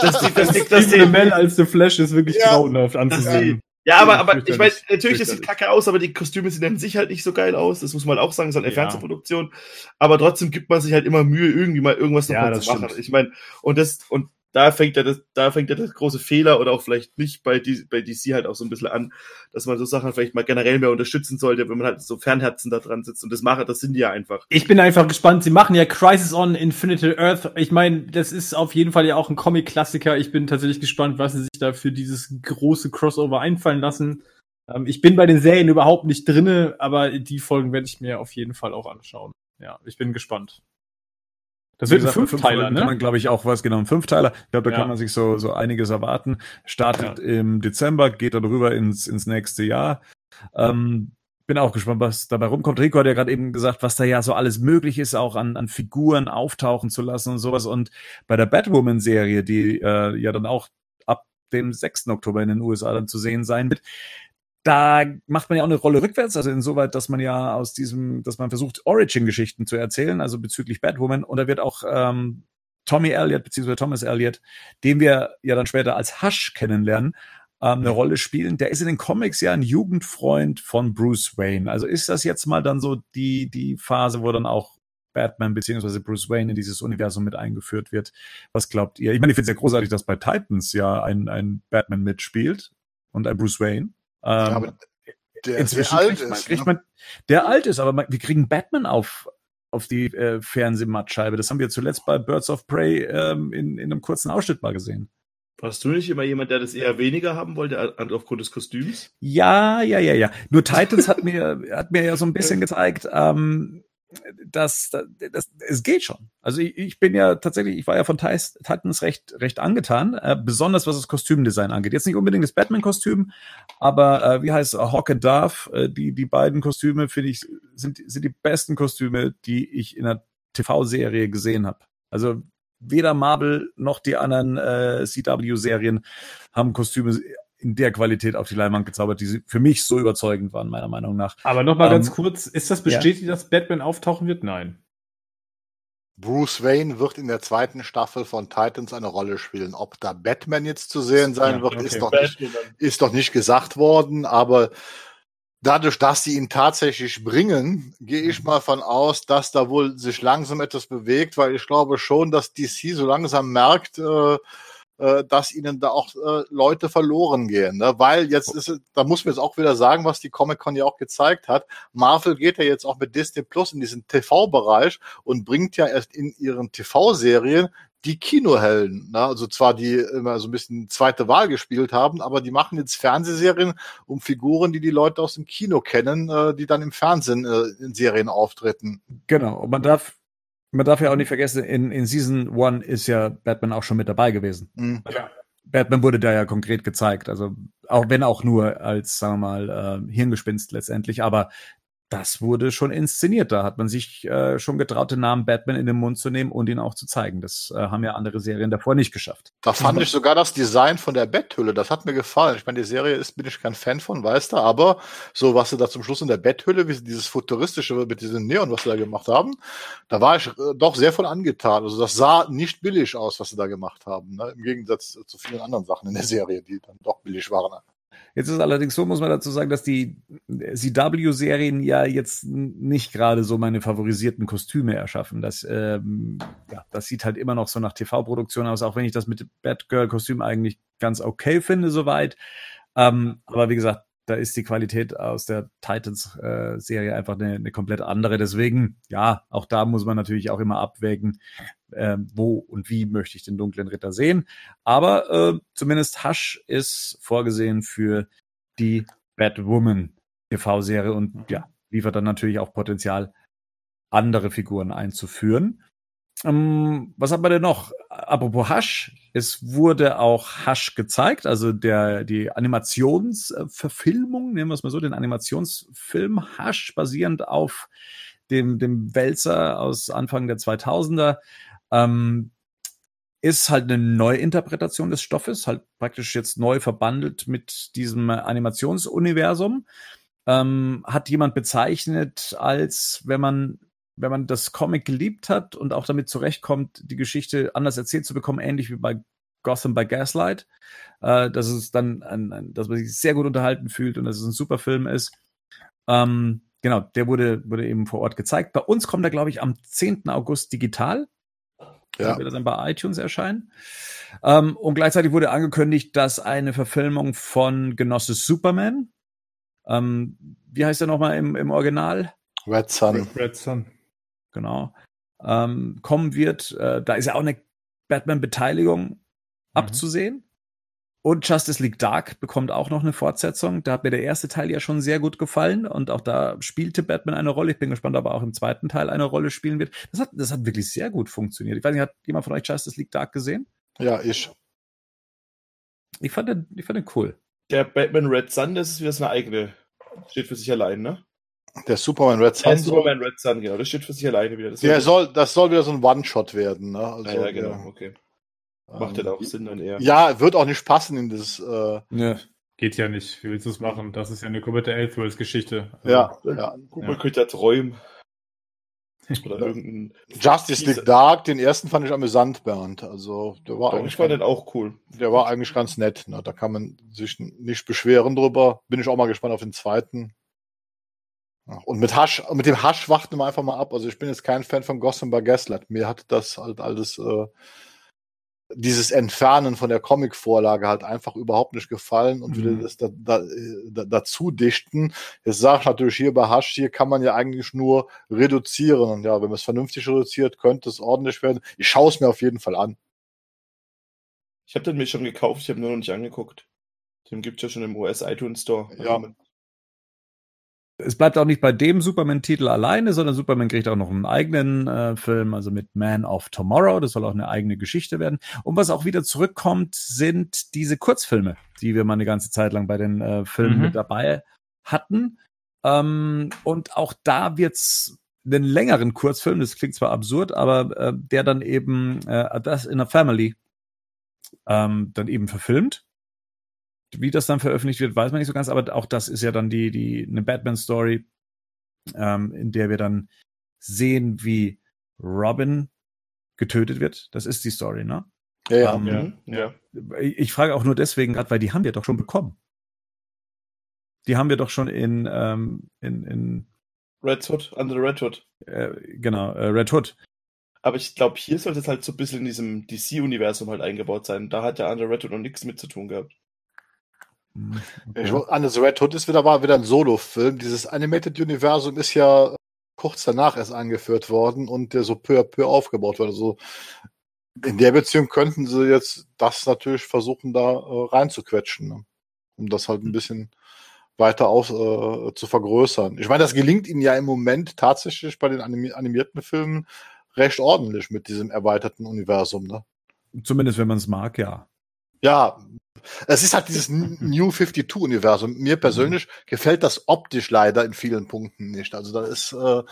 Speaker 4: Das, das, das, das, als The Flash ist wirklich ja, grauenhaft anzusehen.
Speaker 2: Ja, aber, aber ich meine, natürlich, das sieht kacke aus, aber die Kostüme sehen an sich halt nicht so geil aus. Das muss man auch sagen, das ist halt eine ja. Fernsehproduktion. Aber trotzdem gibt man sich halt immer Mühe, irgendwie mal irgendwas noch ja, mal zu machen. Ich meine, und das, und da fängt ja das, da fängt ja das große Fehler oder auch vielleicht nicht bei, DC, bei DC halt auch so ein bisschen an, dass man so Sachen vielleicht mal generell mehr unterstützen sollte, wenn man halt so Fernherzen da dran sitzt und das macht, das sind die ja einfach.
Speaker 4: Ich bin einfach gespannt. Sie machen ja Crisis on Infinite Earth. Ich meine, das ist auf jeden Fall ja auch ein Comic-Klassiker. Ich bin tatsächlich gespannt, was sie sich da für dieses große Crossover einfallen lassen. Ähm, ich bin bei den Serien überhaupt nicht drinne, aber die Folgen werde ich mir auf jeden Fall auch anschauen. Ja, ich bin gespannt.
Speaker 1: Das wird ein Fünfteiler, ne? Kann man, glaube ich, auch was, genau, ein Fünfteiler. Ich glaube, da ja. kann man sich so, so einiges erwarten. Startet ja. im Dezember, geht dann rüber ins, ins nächste Jahr. Ähm, bin auch gespannt, was dabei rumkommt. Rico hat ja gerade eben gesagt, was da ja so alles möglich ist, auch an, an Figuren auftauchen zu lassen und sowas. Und bei der Batwoman-Serie, die äh, ja dann auch ab dem 6. Oktober in den USA dann zu sehen sein wird, da macht man ja auch eine Rolle rückwärts, also insoweit, dass man ja aus diesem, dass man versucht, Origin-Geschichten zu erzählen, also bezüglich Batwoman. Und da wird auch ähm, Tommy Elliott, beziehungsweise Thomas Elliott, den wir ja dann später als Hush kennenlernen, ähm, eine Rolle spielen. Der ist in den Comics ja ein Jugendfreund von Bruce Wayne. Also ist das jetzt mal dann so die, die Phase, wo dann auch Batman beziehungsweise Bruce Wayne in dieses Universum mit eingeführt wird. Was glaubt ihr? Ich meine, ich finde es ja großartig, dass bei Titans ja ein, ein Batman mitspielt und ein Bruce Wayne. Ähm, aber der inzwischen alt kriegt man, ist. Kriegt man, der alt ist, aber wir kriegen Batman auf, auf die äh, Fernsehmattscheibe. Das haben wir zuletzt bei Birds of Prey ähm, in, in einem kurzen Ausschnitt mal gesehen.
Speaker 2: Warst du nicht immer jemand, der das eher weniger haben wollte, aufgrund des Kostüms?
Speaker 1: Ja, ja, ja, ja. Nur Titans hat mir, hat mir ja so ein bisschen gezeigt, ähm, das, das, das, es geht schon. Also ich, ich bin ja tatsächlich, ich war ja von Titans recht, recht angetan, äh, besonders was das Kostümdesign angeht. Jetzt nicht unbedingt das Batman-Kostüm, aber äh, wie heißt Hawk and Dove, äh, die, die beiden Kostüme, finde ich, sind, sind die besten Kostüme, die ich in einer TV-Serie gesehen habe. Also weder Marvel noch die anderen äh, CW-Serien haben Kostüme in der Qualität auf die Leinwand gezaubert, die für mich so überzeugend waren, meiner Meinung nach.
Speaker 4: Aber nochmal ähm, ganz kurz, ist das bestätigt, ja. dass Batman auftauchen wird? Nein.
Speaker 3: Bruce Wayne wird in der zweiten Staffel von Titans eine Rolle spielen. Ob da Batman jetzt zu sehen sein ja, wird, okay. ist, doch nicht, ist doch nicht gesagt worden, aber dadurch, dass sie ihn tatsächlich bringen, gehe ich mhm. mal von aus, dass da wohl sich langsam etwas bewegt, weil ich glaube schon, dass DC so langsam merkt, äh, äh, dass ihnen da auch äh, Leute verloren gehen. Ne? Weil jetzt ist, da muss man jetzt auch wieder sagen, was die Comic-Con ja auch gezeigt hat. Marvel geht ja jetzt auch mit Disney Plus in diesen TV-Bereich und bringt ja erst in ihren TV-Serien die Kinohelden, ne? also zwar die immer so ein bisschen zweite Wahl gespielt haben, aber die machen jetzt Fernsehserien um Figuren, die die Leute aus dem Kino kennen, äh, die dann im Fernsehen äh, in Serien auftreten.
Speaker 1: Genau, und man darf man darf ja auch nicht vergessen, in, in Season One ist ja Batman auch schon mit dabei gewesen. Mhm. Ja. Batman wurde da ja konkret gezeigt, also auch wenn auch nur als, sagen wir mal, äh, Hirngespinst letztendlich, aber das wurde schon inszeniert. Da hat man sich äh, schon getraut, den Namen Batman in den Mund zu nehmen und ihn auch zu zeigen. Das äh, haben ja andere Serien davor nicht geschafft.
Speaker 3: Da fand ich sogar das Design von der Betthülle, das hat mir gefallen. Ich meine, die Serie ist, bin ich kein Fan von, weißt du, aber so, was sie da zum Schluss in der Betthülle, wie sie dieses futuristische mit diesem Neon, was sie da gemacht haben, da war ich äh, doch sehr von angetan. Also das sah nicht billig aus, was sie da gemacht haben, ne? im Gegensatz zu vielen anderen Sachen in der Serie, die dann doch billig waren.
Speaker 1: Jetzt ist allerdings so, muss man dazu sagen, dass die CW-Serien ja jetzt nicht gerade so meine favorisierten Kostüme erschaffen. Das, ähm, ja, das sieht halt immer noch so nach TV-Produktion aus, auch wenn ich das mit Batgirl-Kostüm eigentlich ganz okay finde, soweit. Ähm, aber wie gesagt, da ist die Qualität aus der Titans-Serie äh, einfach eine, eine komplett andere. Deswegen, ja, auch da muss man natürlich auch immer abwägen, äh, wo und wie möchte ich den dunklen Ritter sehen. Aber äh, zumindest Hush ist vorgesehen für die Batwoman TV-Serie und ja, liefert dann natürlich auch Potenzial, andere Figuren einzuführen. Ähm, was haben wir denn noch? Apropos Hush, es wurde auch Hush gezeigt, also der, die Animationsverfilmung, nehmen wir es mal so, den Animationsfilm Hush, basierend auf dem, dem Wälzer aus Anfang der 2000er. Ähm, ist halt eine Neuinterpretation des Stoffes, halt praktisch jetzt neu verbandelt mit diesem Animationsuniversum. Ähm, hat jemand bezeichnet, als wenn man wenn man das Comic geliebt hat und auch damit zurechtkommt, die Geschichte anders erzählt zu bekommen, ähnlich wie bei Gotham by Gaslight, äh, dass es dann, ein, ein, dass man sich sehr gut unterhalten fühlt und dass es ein super Film ist. Ähm, genau, der wurde, wurde eben vor Ort gezeigt. Bei uns kommt er, glaube ich, am 10. August digital. Ja. Wird er dann bei iTunes erscheinen. Ähm, und gleichzeitig wurde angekündigt, dass eine Verfilmung von Genosse Superman, ähm, wie heißt er nochmal im, im Original?
Speaker 3: Red Sun.
Speaker 1: Red Sun genau, ähm, kommen wird. Äh, da ist ja auch eine Batman-Beteiligung mhm. abzusehen. Und Justice League Dark bekommt auch noch eine Fortsetzung. Da hat mir der erste Teil ja schon sehr gut gefallen und auch da spielte Batman eine Rolle. Ich bin gespannt, ob er auch im zweiten Teil eine Rolle spielen wird. Das hat, das hat wirklich sehr gut funktioniert. Ich weiß nicht, hat jemand von euch Justice League Dark gesehen?
Speaker 3: Ja, ich.
Speaker 1: Ich fand den, ich fand den cool.
Speaker 2: Der Batman Red Sun, das ist wieder so eine eigene. Steht für sich allein, ne?
Speaker 3: Der Superman Red Sun. Der
Speaker 2: Superman Red Sun, genau. Das steht für sich alleine wieder.
Speaker 3: Das der soll, das soll wieder so ein One-Shot werden. Ne? Also,
Speaker 2: ja, ja, genau, ja. okay. Macht ja ähm, auch Sinn dann eher.
Speaker 3: Ja, wird auch nicht passen in das. Äh,
Speaker 4: ja. Geht ja nicht. Wie willst du es machen? Das ist ja eine komplette Elseworlds-Geschichte.
Speaker 3: Also, ja, ja.
Speaker 2: Gut, man könnte ja träumen.
Speaker 3: Oder irgendein Justice League Dark, den ersten fand ich amüsant, Bernd. Also, der war
Speaker 2: eigentlich. Ich fand den auch cool.
Speaker 3: Der war eigentlich ganz nett. Ne? Da kann man sich nicht beschweren drüber. Bin ich auch mal gespannt auf den zweiten. Und mit Hasch, mit dem Hasch warten wir einfach mal ab. Also ich bin jetzt kein Fan von Gotham by Gaslight. Mir hat das halt alles äh, dieses Entfernen von der Comic-Vorlage halt einfach überhaupt nicht gefallen und mhm. will das da, da, da, dazu dichten. Jetzt sage ich natürlich hier bei Hasch, hier kann man ja eigentlich nur reduzieren. Und ja, wenn man es vernünftig reduziert, könnte es ordentlich werden. Ich schaue es mir auf jeden Fall an.
Speaker 2: Ich habe den mir schon gekauft, ich habe nur noch nicht angeguckt. Den gibt es ja schon im US iTunes Store.
Speaker 1: Ja es bleibt auch nicht bei dem Superman-Titel alleine, sondern Superman kriegt auch noch einen eigenen äh, Film, also mit Man of Tomorrow. Das soll auch eine eigene Geschichte werden. Und was auch wieder zurückkommt, sind diese Kurzfilme, die wir mal eine ganze Zeit lang bei den äh, Filmen mhm. mit dabei hatten. Ähm, und auch da wird's einen längeren Kurzfilm, das klingt zwar absurd, aber äh, der dann eben äh, das in a Family ähm, dann eben verfilmt wie das dann veröffentlicht wird, weiß man nicht so ganz, aber auch das ist ja dann die, die, eine Batman-Story, ähm, in der wir dann sehen, wie Robin getötet wird. Das ist die Story, ne?
Speaker 3: Ja, ähm, ja, ja.
Speaker 1: Ich frage auch nur deswegen gerade, weil die haben wir doch schon bekommen. Die haben wir doch schon in, ähm, in, in
Speaker 2: Red Hood, Under the Red Hood.
Speaker 1: Äh, genau, äh, Red Hood.
Speaker 2: Aber ich glaube, hier sollte es halt so ein bisschen in diesem DC-Universum halt eingebaut sein. Da hat ja Under Red Hood noch nichts mit zu tun gehabt.
Speaker 3: Hm. Ich, Andes Red Hood ist wieder, war wieder ein Solo-Film. Dieses Animated Universum ist ja kurz danach erst eingeführt worden und der so peu à peu aufgebaut wurde. Also in der Beziehung könnten sie jetzt das natürlich versuchen, da äh, reinzuquetschen, ne? um das halt ein hm. bisschen weiter auf, äh, zu vergrößern. Ich meine, das gelingt ihnen ja im Moment tatsächlich bei den anim animierten Filmen recht ordentlich mit diesem erweiterten Universum. Ne?
Speaker 1: Zumindest wenn man es mag, ja.
Speaker 3: Ja, es ist halt dieses New 52-Universum. Mir persönlich gefällt das optisch leider in vielen Punkten nicht. Also da ist, äh,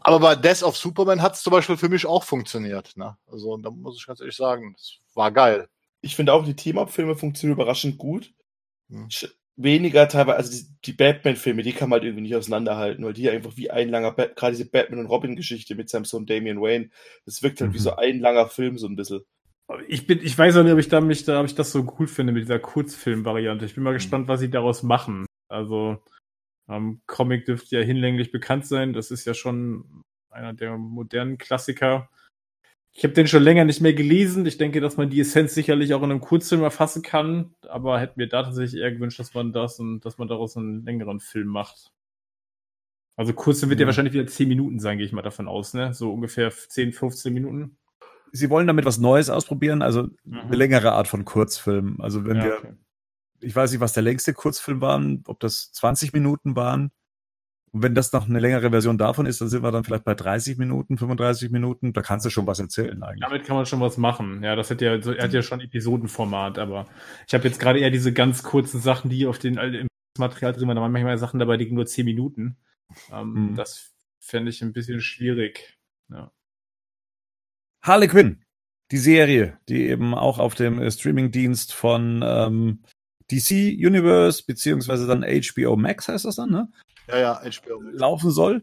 Speaker 3: aber bei Death of Superman hat es zum Beispiel für mich auch funktioniert. Ne? Also da muss ich ganz ehrlich sagen, es war geil.
Speaker 2: Ich finde auch, die Team-Up-Filme funktionieren überraschend gut. Hm. Weniger teilweise, also die, die Batman-Filme, die kann man halt irgendwie nicht auseinanderhalten, weil die einfach wie ein langer, gerade diese Batman- und Robin-Geschichte mit seinem Sohn Damian Wayne, das wirkt halt mhm. wie so ein langer Film so ein bisschen
Speaker 4: ich bin, ich weiß auch nicht, ob ich da mich, da, ob ich das so cool finde mit dieser Kurzfilm-Variante. Ich bin mal mhm. gespannt, was sie daraus machen. Also, ähm, Comic dürfte ja hinlänglich bekannt sein. Das ist ja schon einer der modernen Klassiker. Ich habe den schon länger nicht mehr gelesen. Ich denke, dass man die Essenz sicherlich auch in einem Kurzfilm erfassen kann, aber hätte mir da tatsächlich eher gewünscht, dass man das und dass man daraus einen längeren Film macht. Also Kurzfilm wird ja, ja wahrscheinlich wieder 10 Minuten sein, gehe ich mal davon aus, ne? So ungefähr 10, 15 Minuten
Speaker 1: sie wollen damit was Neues ausprobieren, also mhm. eine längere Art von Kurzfilm. Also wenn ja, wir, okay. ich weiß nicht, was der längste Kurzfilm war, ob das 20 Minuten waren. Und wenn das noch eine längere Version davon ist, dann sind wir dann vielleicht bei 30 Minuten, 35 Minuten. Da kannst du schon was erzählen eigentlich.
Speaker 4: Damit kann man schon was machen. Ja, das hat ja, er hat ja schon Episodenformat, aber ich habe jetzt gerade eher diese ganz kurzen Sachen, die auf den im Material drin waren. Da waren manchmal Sachen dabei, die gehen nur 10 Minuten. Ähm, mhm. Das fände ich ein bisschen schwierig. Ja.
Speaker 1: Harley Quinn, die Serie, die eben auch auf dem äh, Streamingdienst von ähm, DC Universe beziehungsweise dann HBO Max heißt das dann, ne?
Speaker 3: Ja, ja, HBO Max.
Speaker 1: Laufen soll.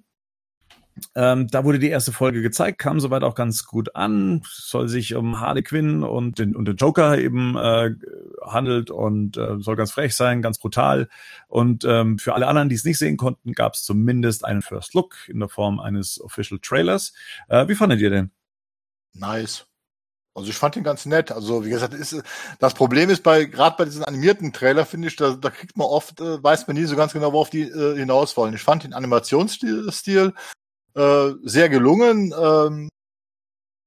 Speaker 1: Ähm, da wurde die erste Folge gezeigt, kam soweit auch ganz gut an. Soll sich um Harley Quinn und den, und den Joker eben äh, handelt und äh, soll ganz frech sein, ganz brutal. Und ähm, für alle anderen, die es nicht sehen konnten, gab es zumindest einen First Look in der Form eines Official Trailers. Äh, wie fandet ihr den?
Speaker 3: Nice. Also ich fand den ganz nett. Also wie gesagt, ist, das Problem ist bei gerade bei diesen animierten Trailer finde ich, da, da kriegt man oft, äh, weiß man nie so ganz genau, worauf die äh, hinaus wollen. Ich fand den Animationsstil äh, sehr gelungen. Ähm,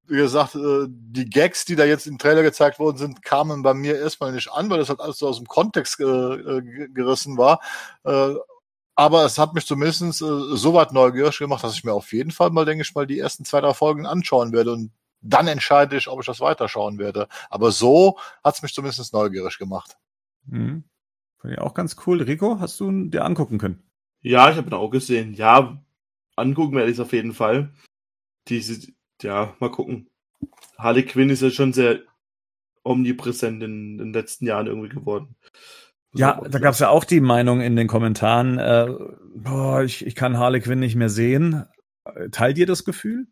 Speaker 3: wie gesagt, äh, die Gags, die da jetzt im Trailer gezeigt worden sind, kamen bei mir erstmal nicht an, weil das halt alles so aus dem Kontext äh, äh gerissen war. Äh, aber es hat mich zumindest äh, so weit neugierig gemacht, dass ich mir auf jeden Fall mal, denke ich mal, die ersten zwei, drei Folgen anschauen werde und dann entscheide ich, ob ich das weiterschauen werde. Aber so hat es mich zumindest neugierig gemacht.
Speaker 1: Mhm. Fand ich auch ganz cool. Rico, hast du dir angucken können?
Speaker 2: Ja, ich habe ihn auch gesehen. Ja, angucken werde ich es auf jeden Fall. Diese, ja, mal gucken. Harley Quinn ist ja schon sehr omnipräsent in, in den letzten Jahren irgendwie geworden.
Speaker 1: Ja, da gab es ja auch die Meinung in den Kommentaren, äh, boah, ich, ich kann Harley Quinn nicht mehr sehen. Teilt ihr das Gefühl?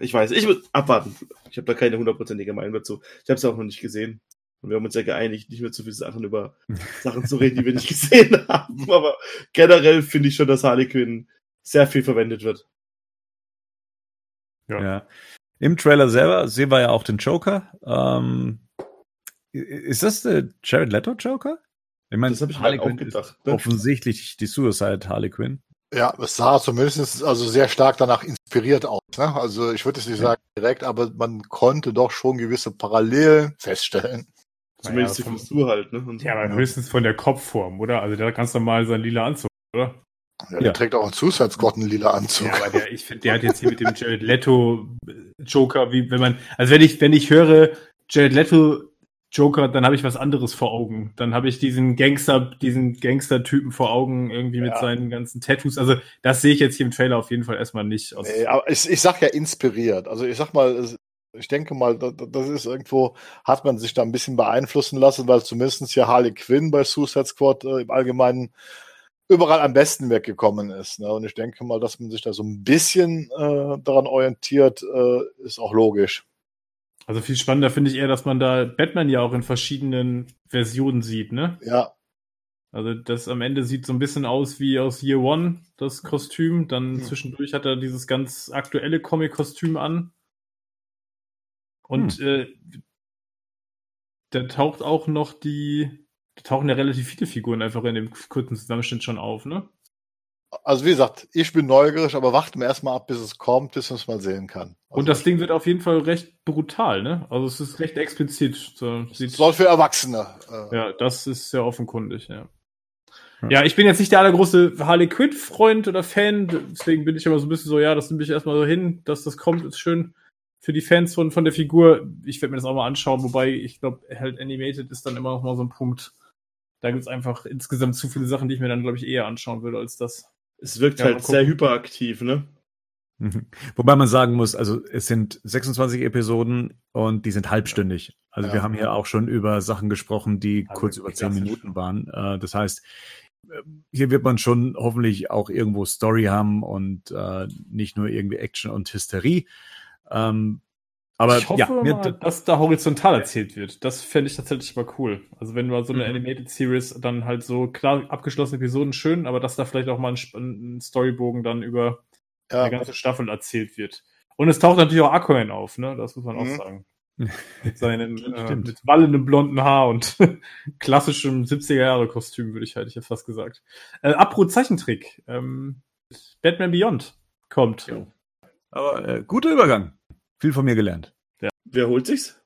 Speaker 2: Ich weiß, ich muss abwarten. Ich habe da keine hundertprozentige Meinung dazu. Ich habe es auch noch nicht gesehen. Und wir haben uns ja geeinigt, nicht mehr zu viele Sachen über Sachen zu reden, die wir nicht gesehen haben. Aber generell finde ich schon, dass Harley Quinn sehr viel verwendet wird.
Speaker 1: Ja. ja. Im Trailer selber sehen wir ja auch den Joker. Ähm, ist das der Jared Leto Joker?
Speaker 2: Ich meine, das habe ich Harley Quinn auch gedacht.
Speaker 1: Ne? Offensichtlich die Suicide Harley Quinn.
Speaker 3: Ja, es sah zumindest also sehr stark danach inspiriert aus. Ne? Also ich würde es nicht sagen direkt, aber man konnte doch schon gewisse Parallelen feststellen.
Speaker 2: Zumindest naja, die Frisur halt, ne?
Speaker 4: Und ja, aber höchstens von der Kopfform, oder? Also der hat ganz normal seinen lila Anzug, oder?
Speaker 3: Ja, der ja. trägt auch einen Zusatzgott einen lila Anzug. Ja,
Speaker 4: aber der, ich finde, der hat jetzt hier mit dem Jared Leto Joker, wie wenn man, also wenn ich, wenn ich höre, Jared Leto Joker, dann habe ich was anderes vor Augen. Dann habe ich diesen Gangster, diesen Gangster-Typen vor Augen, irgendwie ja. mit seinen ganzen Tattoos. Also das sehe ich jetzt hier im Trailer auf jeden Fall erstmal nicht.
Speaker 3: Aus nee, aber ich, ich sag ja inspiriert. Also ich sag mal, ich denke mal, das ist irgendwo, hat man sich da ein bisschen beeinflussen lassen, weil zumindest ja Harley Quinn bei Suicide Squad äh, im Allgemeinen überall am besten weggekommen ist. Ne? Und ich denke mal, dass man sich da so ein bisschen äh, daran orientiert, äh, ist auch logisch.
Speaker 4: Also viel spannender finde ich eher, dass man da Batman ja auch in verschiedenen Versionen sieht, ne?
Speaker 3: Ja.
Speaker 4: Also das am Ende sieht so ein bisschen aus wie aus Year One, das Kostüm. Dann hm. zwischendurch hat er dieses ganz aktuelle Comic-Kostüm an. Und hm. äh, da taucht auch noch die, da tauchen ja relativ viele Figuren einfach in dem kurzen Zusammenschnitt schon auf, ne?
Speaker 3: Also wie gesagt, ich bin neugierig, aber warten wir erstmal ab, bis es kommt, bis man es mal sehen kann.
Speaker 4: Also und das Ding wird auf jeden Fall recht brutal, ne? Also es ist recht explizit. So,
Speaker 3: soll für Erwachsene.
Speaker 4: Äh. Ja, das ist sehr offenkundig, ja. Ja, ich bin jetzt nicht der allergrößte Harley Quinn-Freund oder Fan, deswegen bin ich immer so ein bisschen so, ja, das nehme ich erstmal so hin, dass das kommt, ist schön für die Fans von, von der Figur. Ich werde mir das auch mal anschauen, wobei ich glaube, halt Animated ist dann immer noch mal so ein Punkt. Da gibt es einfach insgesamt zu viele Sachen, die ich mir dann, glaube ich, eher anschauen würde als das.
Speaker 2: Es wirkt ja, halt sehr hyperaktiv, ne?
Speaker 1: Mhm. Wobei man sagen muss, also es sind 26 Episoden und die sind halbstündig. Also ja. wir haben hier auch schon über Sachen gesprochen, die also kurz über zehn Minuten waren. Äh, das heißt, äh, hier wird man schon hoffentlich auch irgendwo Story haben und äh, nicht nur irgendwie Action und Hysterie. Ähm, aber
Speaker 4: ich hoffe ja, mal, dass da horizontal erzählt wird. Das fände ich tatsächlich mal cool. Also wenn du so eine mhm. Animated Series dann halt so klar abgeschlossene Episoden schön, aber dass da vielleicht auch mal ein, ein Storybogen dann über ja. eine ganze Staffel erzählt wird. Und es taucht natürlich auch Aquaman auf, ne? Das muss man mhm. auch sagen. mit seinem äh, mit wallendem blonden Haar und klassischem 70er Jahre Kostüm, würde ich halt ich jetzt fast gesagt. Äh, Apro Zeichentrick. Ähm, Batman Beyond kommt. Jo.
Speaker 1: Aber äh, guter Übergang. Viel von mir gelernt.
Speaker 2: Ja. Wer holt sich's?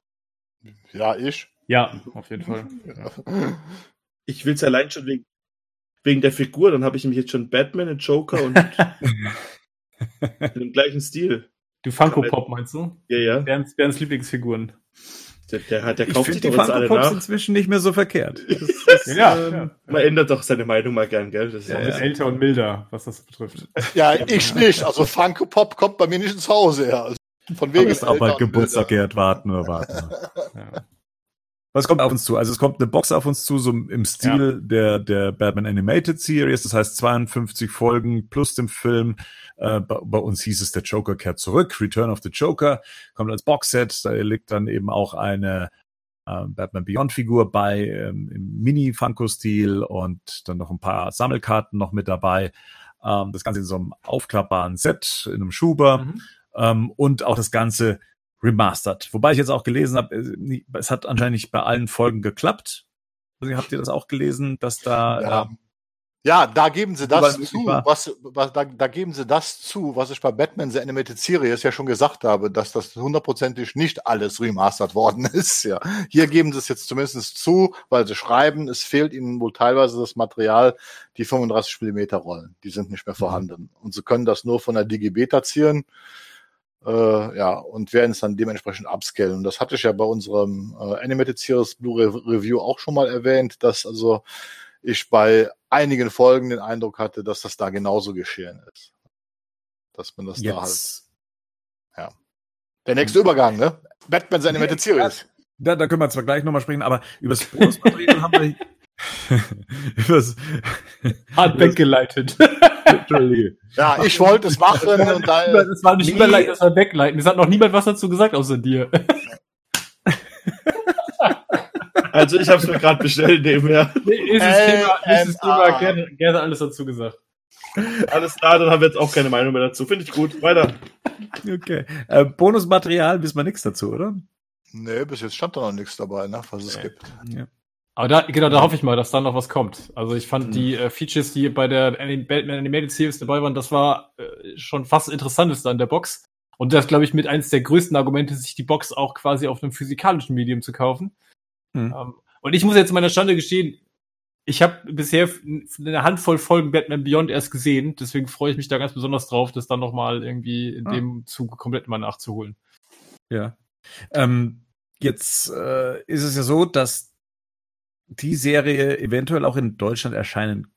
Speaker 3: Ja, ich.
Speaker 4: Ja, auf jeden Fall.
Speaker 2: Ja. Ich will's allein schon wegen, wegen der Figur, dann habe ich nämlich jetzt schon Batman und Joker und im gleichen Stil.
Speaker 4: Du Funko Pop meinst du?
Speaker 2: Ja, ja.
Speaker 4: Bernds, Bernds Lieblingsfiguren.
Speaker 2: Der, der, hat, der kauft
Speaker 1: ich die Funko Pops inzwischen nicht mehr so verkehrt.
Speaker 2: Ist, ja, ähm, ja, Man ändert doch seine Meinung mal gern, gell?
Speaker 4: Das ist ja, ja. älter und milder, was das betrifft.
Speaker 3: Ja, ich nicht. Also Funko Pop kommt bei mir nicht ins Hause her. Also
Speaker 1: von wegen. ist auch bald Geburtstag, Gerd. Warten wir, warten. ja. Was kommt auf uns zu? Also es kommt eine Box auf uns zu, so im Stil ja. der, der Batman Animated Series. Das heißt 52 Folgen plus dem Film. Äh, bei, bei, uns hieß es, der Joker kehrt zurück. Return of the Joker kommt als Boxset. Da liegt dann eben auch eine äh, Batman Beyond Figur bei ähm, im Mini-Funko-Stil und dann noch ein paar Sammelkarten noch mit dabei. Ähm, das Ganze in so einem aufklappbaren Set, in einem Schuber. Mhm ähm, und auch das Ganze remastered. Wobei ich jetzt auch gelesen habe, äh, es hat anscheinend nicht bei allen Folgen geklappt. Also, habt ihr das auch gelesen, dass da
Speaker 3: ja. Ähm, ja, da geben sie das zu, was, was da, da geben sie das zu, was ich bei Batman The Animated Series ja schon gesagt habe, dass das hundertprozentig nicht alles remastert worden ist. Ja, hier geben sie es jetzt zumindest zu, weil sie schreiben, es fehlt ihnen wohl teilweise das Material, die 35 Millimeter Rollen, die sind nicht mehr mhm. vorhanden mhm. und sie können das nur von der Digibeta ziehen. Äh, ja, und werden es dann dementsprechend upscalen. Und das hatte ich ja bei unserem äh, Animated Series Blu-ray Review auch schon mal erwähnt, dass also ich bei einigen Folgen den Eindruck hatte, dass das da genauso geschehen ist. Dass man das Jetzt. da halt. Ja. Der nächste Übergang, ne? Batman Animated Series.
Speaker 1: Da, da können wir zwar gleich nochmal sprechen, aber über das Bonusmaterial haben wir
Speaker 4: Übers Hart weggeleitet.
Speaker 3: Entschuldige. Ja, ich wollte es machen und
Speaker 4: da. Das war nicht nee. überleiten, das war Backleiten. Es hat noch niemand was dazu gesagt außer dir.
Speaker 2: Also ich habe es mir gerade bestellt nebenher.
Speaker 4: Nee, ist das Thema, ist das Thema gerne, gerne alles dazu gesagt.
Speaker 2: Alles klar, dann haben wir jetzt auch keine Meinung mehr dazu. Finde ich gut. Weiter.
Speaker 1: Okay. Äh, Bonusmaterial wissen wir nichts dazu, oder?
Speaker 3: Nee, bis jetzt stand da noch nichts dabei, ne, was es nee. gibt.
Speaker 4: Ja. Aber da, genau, da hoffe ich mal, dass da noch was kommt. Also ich fand mhm. die äh, Features, die bei der Batman Animated Series dabei waren, das war äh, schon fast interessanteste an der Box. Und das, glaube ich, mit eins der größten Argumente, sich die Box auch quasi auf einem physikalischen Medium zu kaufen. Mhm. Ähm, und ich muss jetzt meiner Stande gestehen, ich habe bisher eine Handvoll Folgen Batman Beyond erst gesehen, deswegen freue ich mich da ganz besonders drauf, das dann nochmal irgendwie in ah. dem Zug komplett mal nachzuholen.
Speaker 1: Ja. Ähm, jetzt äh, ist es ja so, dass die Serie eventuell auch in Deutschland erscheinen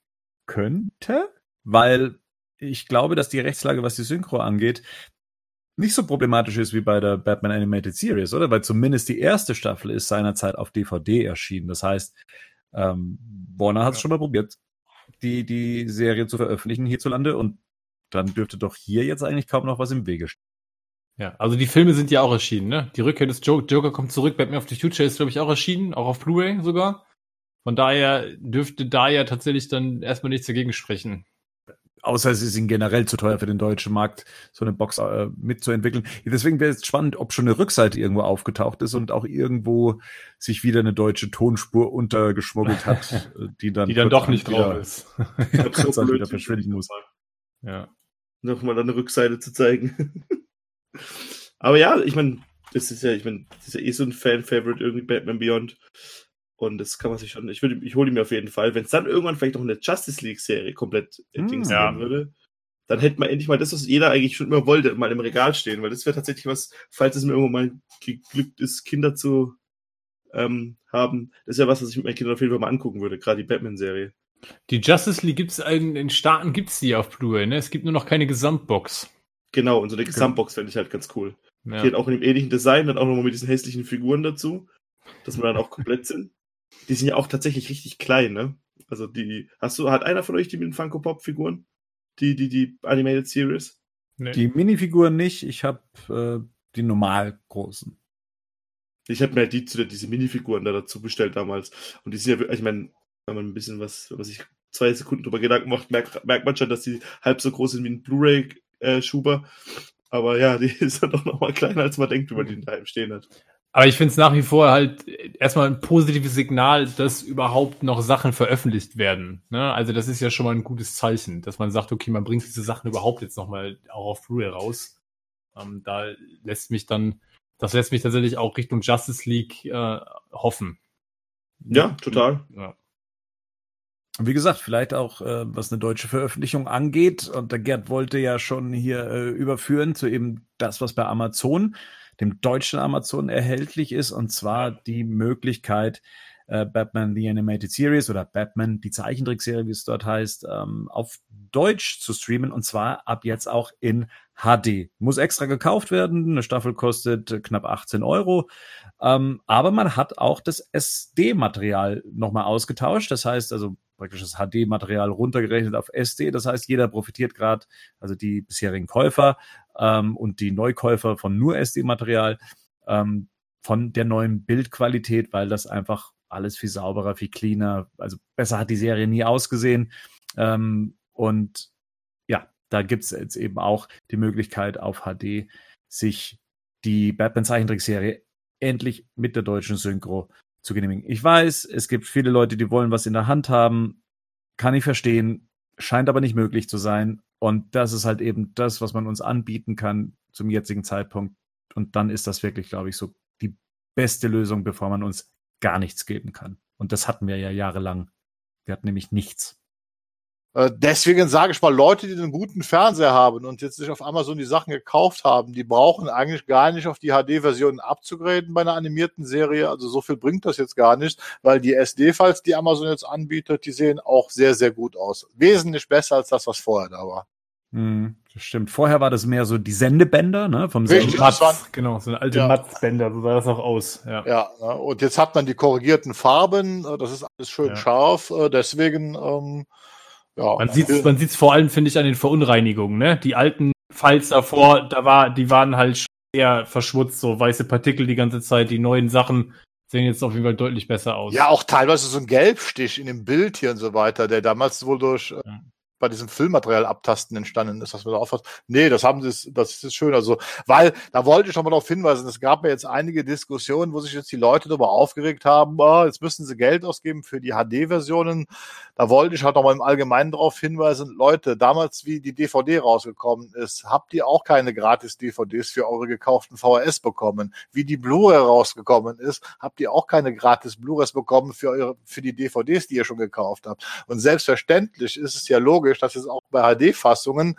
Speaker 1: könnte, weil ich glaube, dass die Rechtslage, was die Synchro angeht, nicht so problematisch ist wie bei der Batman Animated Series, oder? Weil zumindest die erste Staffel ist seinerzeit auf DVD erschienen. Das heißt, ähm, Warner hat es ja. schon mal probiert, die, die Serie zu veröffentlichen hierzulande und dann dürfte doch hier jetzt eigentlich kaum noch was im Wege stehen.
Speaker 4: Ja, also die Filme sind ja auch erschienen, ne? Die Rückkehr des Joker, Joker kommt zurück, Batman of the Future ist, glaube ich, auch erschienen, auch auf Blu-ray sogar. Von daher dürfte da ja tatsächlich dann erstmal nichts dagegen sprechen
Speaker 1: außer es ist ihnen generell zu teuer für den deutschen Markt, so eine Box äh, mitzuentwickeln. Deswegen wäre es spannend, ob schon eine Rückseite irgendwo aufgetaucht ist und auch irgendwo sich wieder eine deutsche Tonspur untergeschmuggelt hat,
Speaker 4: die dann, die dann doch nicht drauf ist.
Speaker 2: kurz so wieder verschwinden muss. Ja. Nochmal eine Rückseite zu zeigen. Aber ja, ich meine, das ist ja, ich meine, das ist ja eh so ein Fan-Favorite irgendwie Batman Beyond. Und das kann man sich schon, ich würde, ich hole ihn mir auf jeden Fall. Wenn es dann irgendwann vielleicht noch eine Justice League Serie komplett mm, Dings ja. würde, dann hätte man endlich mal das, was jeder eigentlich schon immer wollte, mal im Regal stehen, weil das wäre tatsächlich was, falls es mir irgendwann mal geglückt ist, Kinder zu ähm, haben, das ist ja was, was ich mit meinen Kindern auf jeden Fall mal angucken würde, gerade die Batman-Serie.
Speaker 4: Die Justice League gibt's in den Staaten gibt's die auf Blu-ray, ne? Es gibt nur noch keine Gesamtbox.
Speaker 2: Genau, und so eine Gesamtbox fände ich halt ganz cool. Ja. Die hat auch in dem ähnlichen Design, dann auch nochmal mit diesen hässlichen Figuren dazu, dass wir dann auch komplett sind. Die sind ja auch tatsächlich richtig klein, ne? Also die, hast du, hat einer von euch die mit den Funko Pop Figuren? Die, die, die Animated Series?
Speaker 1: Nee. Die Minifiguren nicht, ich habe äh, die normal großen.
Speaker 2: Ich habe mir die zu diese Minifiguren da dazu bestellt damals. Und die sind ja, ich meine, wenn man ein bisschen was, wenn man sich zwei Sekunden drüber Gedanken macht, merkt, merkt man schon, dass die halb so groß sind wie ein Blu-ray-Schuber. Äh, Aber ja, die ist dann doch noch mal kleiner, als man denkt, wenn man die daheim stehen hat.
Speaker 4: Aber ich finde es nach wie vor halt erstmal ein positives Signal, dass überhaupt noch Sachen veröffentlicht werden. Ne? Also das ist ja schon mal ein gutes Zeichen, dass man sagt, okay, man bringt diese Sachen überhaupt jetzt nochmal auch auf Blu-ray raus. Ähm, da lässt mich dann, das lässt mich tatsächlich auch Richtung Justice League äh, hoffen.
Speaker 2: Ja, total. Ja.
Speaker 1: Wie gesagt, vielleicht auch, äh, was eine deutsche Veröffentlichung angeht. Und der Gerd wollte ja schon hier äh, überführen zu eben das, was bei Amazon dem deutschen Amazon erhältlich ist, und zwar die Möglichkeit, äh, Batman The Animated Series oder Batman die Zeichentrickserie, wie es dort heißt, ähm, auf Deutsch zu streamen und zwar ab jetzt auch in HD. Muss extra gekauft werden. Eine Staffel kostet knapp 18 Euro. Ähm, aber man hat auch das SD-Material nochmal ausgetauscht. Das heißt also praktisch das HD-Material runtergerechnet auf SD. Das heißt, jeder profitiert gerade, also die bisherigen Käufer ähm, und die Neukäufer von nur SD-Material, ähm, von der neuen Bildqualität, weil das einfach alles viel sauberer, viel cleaner, also besser hat die Serie nie ausgesehen. Ähm, und ja, da gibt's jetzt eben auch die Möglichkeit auf HD sich die Batman-Zeichentrickserie endlich mit der deutschen Synchro zu genehmigen. Ich weiß, es gibt viele Leute, die wollen was in der Hand haben. Kann ich verstehen. Scheint aber nicht möglich zu sein. Und das ist halt eben das, was man uns anbieten kann zum jetzigen Zeitpunkt. Und dann ist das wirklich, glaube ich, so die beste Lösung, bevor man uns gar nichts geben kann. Und das hatten wir ja jahrelang. Wir hatten nämlich nichts.
Speaker 3: Äh, deswegen sage ich mal, Leute, die einen guten Fernseher haben und jetzt sich auf Amazon die Sachen gekauft haben, die brauchen eigentlich gar nicht auf die HD-Version abzugraden bei einer animierten Serie. Also so viel bringt das jetzt gar nicht, weil die SD-Files, die Amazon jetzt anbietet, die sehen auch sehr, sehr gut aus. Wesentlich besser als das, was vorher da war.
Speaker 1: Hm, das stimmt. Vorher war das mehr so die Sendebänder, ne? Vom
Speaker 4: Richtig, Matz, genau, so eine alte ja. Matzbänder, so sah das auch aus. Ja.
Speaker 3: ja, ne? und jetzt hat man die korrigierten Farben, das ist alles schön ja. scharf, äh, deswegen ähm,
Speaker 4: Ja, man sieht es man sieht's vor allem, finde ich, an den Verunreinigungen. Ne? Die alten Files davor, da war, die waren halt eher verschwutzt, so weiße Partikel die ganze Zeit. Die neuen Sachen sehen jetzt auf jeden Fall deutlich besser aus.
Speaker 3: Ja, auch teilweise so ein Gelbstich in dem Bild hier und so weiter, der damals wohl durch äh, ja bei diesem Filmmaterial abtasten entstanden ist, dass man da auffasst. Nee, das haben sie, das ist schön. Also, weil, da wollte ich noch mal darauf hinweisen, es gab ja jetzt einige Diskussionen, wo sich jetzt die Leute darüber aufgeregt haben, oh, jetzt müssen sie Geld ausgeben für die HD-Versionen. Da wollte ich halt noch mal im Allgemeinen darauf hinweisen, Leute, damals wie die DVD rausgekommen ist, habt ihr auch keine gratis DVDs für eure gekauften VHS bekommen. Wie die Blu-ray rausgekommen ist, habt ihr auch keine gratis Blu-rays bekommen für eure, für die DVDs, die ihr schon gekauft habt. Und selbstverständlich ist es ja logisch, logisch, dass es auch bei HD-Fassungen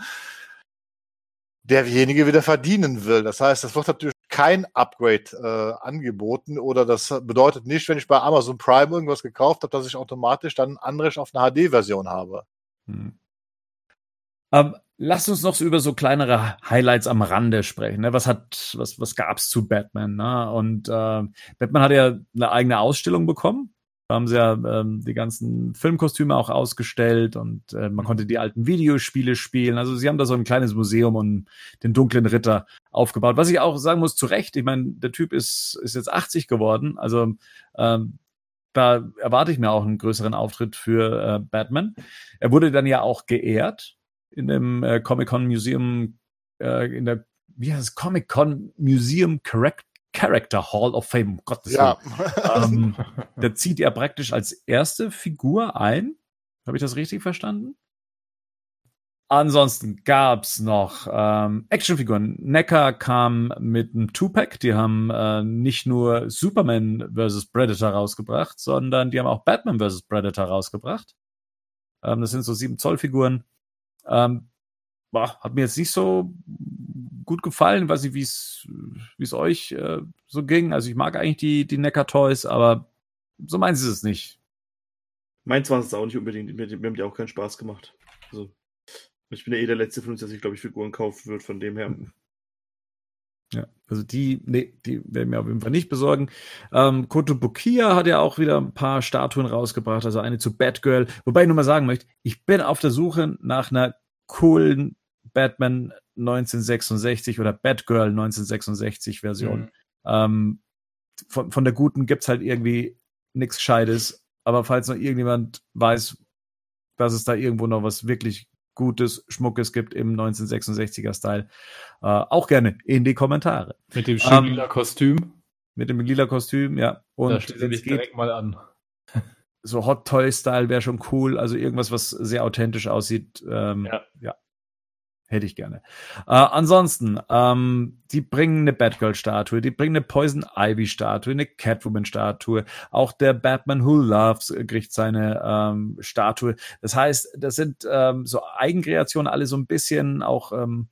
Speaker 3: derjenige wieder verdienen will. Das heißt, es wird natürlich kein Upgrade äh, angeboten oder das bedeutet nicht, wenn ich bei Amazon Prime irgendwas gekauft habe, dass ich automatisch dann ein Anrecht auf eine HD-Version habe. Hm.
Speaker 1: Ähm, lass uns noch über so kleinere Highlights am Rande sprechen. Ne? Was hat, was, was gab's zu Batman? Ne? Und äh, Batman hat ja eine eigene Ausstellung bekommen da haben sie ja ähm, die ganzen Filmkostüme auch ausgestellt und äh, man konnte die alten Videospiele spielen. Also sie haben da so ein kleines Museum und den dunklen Ritter aufgebaut. Was ich auch sagen muss, zu Recht, ich meine, der Typ ist, ist jetzt 80 geworden. Also ähm, da erwarte ich mir auch einen größeren Auftritt für äh, Batman. Er wurde dann ja auch geehrt in dem äh, Comic-Con Museum, äh, in der, wie heißt es, Comic-Con Museum Correct Character Hall of Fame, um Gottes ja. ähm, da zieht er praktisch als erste Figur ein. Habe ich das richtig verstanden? Ansonsten gab's noch ähm, Actionfiguren. Necker kam mit einem Two-Pack. Die haben äh, nicht nur Superman vs. Predator rausgebracht, sondern die haben auch Batman vs. Predator rausgebracht. Ähm, das sind so sieben Zoll Figuren. Ähm, boah, hat mir jetzt nicht so gut gefallen. Weiß nicht, wie es wie es euch äh, so ging. Also ich mag eigentlich die die Neckar Toys, aber so meinen sie es nicht.
Speaker 2: Meins war es auch nicht unbedingt. Mir, mir haben die auch keinen Spaß gemacht. Also ich bin ja eh der letzte von uns, der sich glaube ich Figuren kaufen wird. Von dem her.
Speaker 1: Ja, also die, nee, die werden wir auf jeden Fall nicht besorgen. Ähm, Kotobukiya hat ja auch wieder ein paar Statuen rausgebracht, also eine zu Batgirl. Wobei ich nur mal sagen möchte, ich bin auf der Suche nach einer coolen Batman 1966 oder Batgirl 1966 Version. Mhm. Ähm, von, von der guten gibt's halt irgendwie nichts Gescheites. Aber falls noch irgendjemand weiß, dass es da irgendwo noch was wirklich Gutes, Schmuckes gibt im 1966er Style, äh, auch gerne in die Kommentare.
Speaker 4: Mit dem schönen ähm, lila Kostüm.
Speaker 1: Mit dem lila Kostüm, ja.
Speaker 4: Und da steht sich direkt mal an.
Speaker 1: So Hot Toy Style wäre schon cool, also irgendwas, was sehr authentisch aussieht. Ähm, ja. ja. Hätte ich gerne. Äh, ansonsten, ähm, die bringen eine Batgirl-Statue, die bringen eine Poison Ivy-Statue, eine Catwoman-Statue. Auch der Batman Who Loves kriegt seine ähm, Statue. Das heißt, das sind ähm, so Eigenkreationen, alle so ein bisschen auch ähm,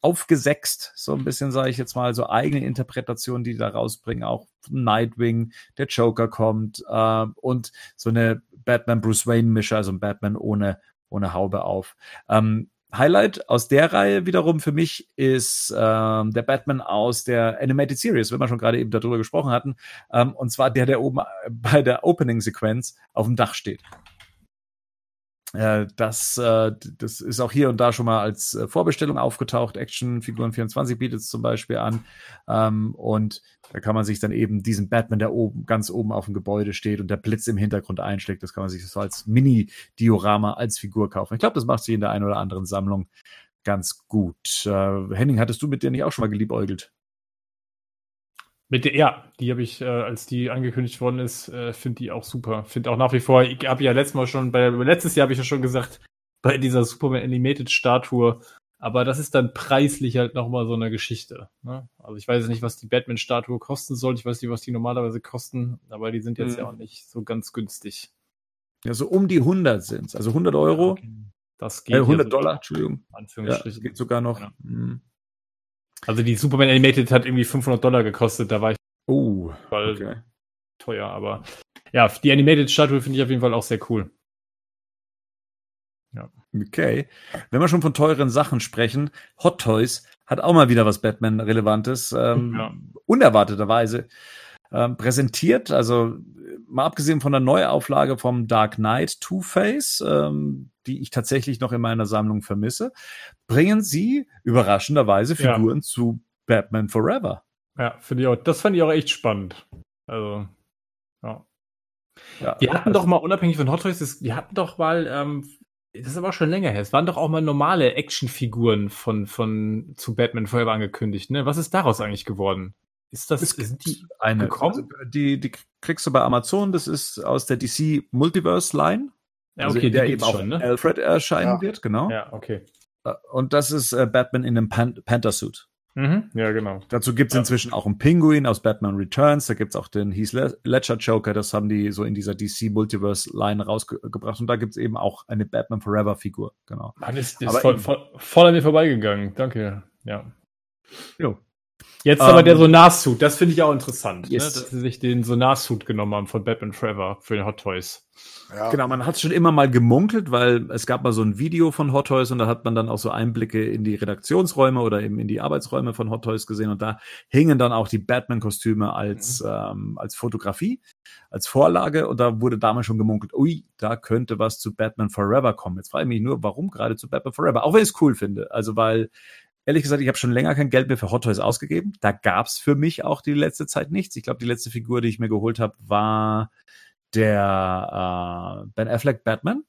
Speaker 1: aufgesext, so ein bisschen, sage ich jetzt mal, so eigene Interpretationen, die, die da rausbringen. Auch Nightwing, der Joker kommt äh, und so eine Batman Bruce Wayne Mische, also ein Batman ohne ohne Haube auf. Ähm, Highlight aus der Reihe wiederum für mich ist ähm, der Batman aus der Animated Series, wenn wir schon gerade eben darüber gesprochen hatten. Ähm, und zwar der, der oben bei der Opening-Sequenz auf dem Dach steht. Äh, das, äh, das ist auch hier und da schon mal als äh, Vorbestellung aufgetaucht. Action Figuren 24 bietet es zum Beispiel an. Ähm, und da kann man sich dann eben diesen Batman, der oben, ganz oben auf dem Gebäude steht und der Blitz im Hintergrund einschlägt, das kann man sich so als Mini-Diorama als Figur kaufen. Ich glaube, das macht sich in der einen oder anderen Sammlung ganz gut. Äh, Henning, hattest du mit dir nicht auch schon mal geliebäugelt?
Speaker 4: Mit der, ja, die habe ich, äh, als die angekündigt worden ist, äh, finde die auch super. Finde auch nach wie vor, ich habe ja letztes Mal schon, bei letztes Jahr habe ich ja schon gesagt, bei dieser Superman Animated Statue, aber das ist dann preislich halt nochmal so eine Geschichte. Ne? Also ich weiß nicht, was die Batman-Statue kosten soll. Ich weiß nicht, was die normalerweise kosten, aber die sind jetzt mhm. ja auch nicht so ganz günstig.
Speaker 1: Ja, so um die 100 sind Also 100 Euro. Okay.
Speaker 4: Das
Speaker 1: geht. Äh, 100 Dollar, Entschuldigung. Ja, geht sogar noch. Ja.
Speaker 4: Also die Superman Animated hat irgendwie 500 Dollar gekostet, da war ich
Speaker 1: oh,
Speaker 4: voll okay. teuer, aber ja, die Animated Statue finde ich auf jeden Fall auch sehr cool.
Speaker 1: Ja. Okay. Wenn wir schon von teuren Sachen sprechen, Hot Toys hat auch mal wieder was Batman-Relevantes, ähm, ja. unerwarteterweise ähm, präsentiert. Also mal abgesehen von der Neuauflage vom Dark Knight Two-Face, ähm, die ich tatsächlich noch in meiner Sammlung vermisse, bringen sie überraschenderweise Figuren ja. zu Batman Forever.
Speaker 4: Ja, finde ich auch. Das fand ich auch echt spannend. Also, ja. ja die hatten also, doch mal, unabhängig von Hot Toys, die hatten doch mal, ähm, das ist aber schon länger her, es waren doch auch mal normale Actionfiguren von, von, zu Batman Forever angekündigt, ne? Was ist daraus eigentlich geworden? Ist das,
Speaker 1: sind die eine, gekommen? Also die, die kriegst du bei Amazon, das ist aus der DC Multiverse Line.
Speaker 4: Ja, also okay,
Speaker 1: also der eben auch schon, ne? Alfred erscheinen ja. wird, genau.
Speaker 4: Ja, okay.
Speaker 1: Äh, und das ist äh, Batman in einem Pan Panther-Suit.
Speaker 4: Mhm, ja, genau.
Speaker 1: Dazu gibt's ja. inzwischen auch einen Pinguin aus Batman Returns, da gibt's auch den Heath Ledger Joker, das haben die so in dieser DC Multiverse Line rausgebracht und da gibt's eben auch eine Batman Forever Figur, genau.
Speaker 4: Mann, ist, ist voll, voll, voll, an mir vorbeigegangen, danke, ja. Jo. Jetzt aber um, der ähm, Sonar-Suit, das finde ich auch interessant, ne, yes. ne, dass sie sich den Sonar-Suit genommen haben von Batman Forever für den Hot Toys.
Speaker 1: Ja. Genau, man hat schon immer mal gemunkelt, weil es gab mal so ein Video von Hot Toys und da hat man dann auch so Einblicke in die Redaktionsräume oder eben in die Arbeitsräume von Hot Toys gesehen und da hingen dann auch die Batman-Kostüme als, mhm. ähm, als Fotografie, als Vorlage und da wurde damals schon gemunkelt, ui, da könnte was zu Batman Forever kommen. Jetzt frage ich mich nur, warum gerade zu Batman Forever? Auch wenn ich es cool finde. Also weil ehrlich gesagt, ich habe schon länger kein Geld mehr für Hot Toys ausgegeben. Da gab's für mich auch die letzte Zeit nichts. Ich glaube, die letzte Figur, die ich mir geholt habe, war der äh, Ben Affleck Batman.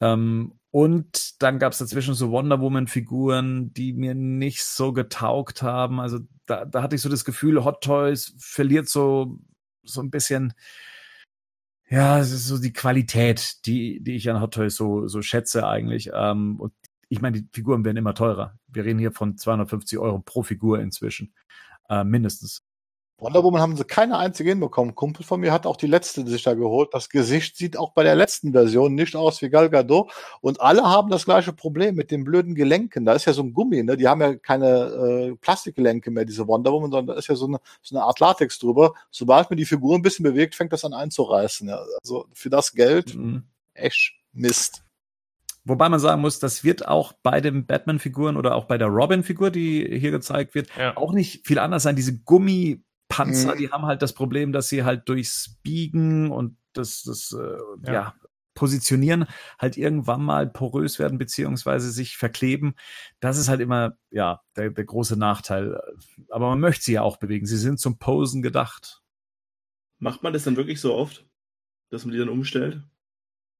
Speaker 1: Ähm, und dann gab es dazwischen so Wonder Woman-Figuren, die mir nicht so getaugt haben. Also da, da hatte ich so das Gefühl, Hot Toys verliert so, so ein bisschen, ja, es ist so die Qualität, die, die ich an Hot Toys so, so schätze eigentlich. Ähm, und ich meine, die Figuren werden immer teurer. Wir reden hier von 250 Euro pro Figur inzwischen. Äh, mindestens.
Speaker 3: Wonder Woman haben sie keine einzige hinbekommen. Kumpel von mir hat auch die letzte sich da geholt. Das Gesicht sieht auch bei der letzten Version nicht aus wie Gal Gadot. Und alle haben das gleiche Problem mit den blöden Gelenken. Da ist ja so ein Gummi, ne? Die haben ja keine äh, Plastikgelenke mehr, diese Wonder Woman, sondern da ist ja so eine, so eine Art Latex drüber. Sobald man die Figur ein bisschen bewegt, fängt das an einzureißen. Ja. Also für das Geld mhm. echt Mist.
Speaker 1: Wobei man sagen muss, das wird auch bei den Batman-Figuren oder auch bei der Robin-Figur, die hier gezeigt wird, ja. auch nicht viel anders sein. Diese Gummi Panzer, mhm. die haben halt das Problem, dass sie halt durchs Biegen und das, das äh, ja. ja. Positionieren halt irgendwann mal porös werden beziehungsweise sich verkleben. Das ist halt immer ja der, der große Nachteil. Aber man möchte sie ja auch bewegen. Sie sind zum Posen gedacht.
Speaker 2: Macht man das dann wirklich so oft, dass man die dann umstellt?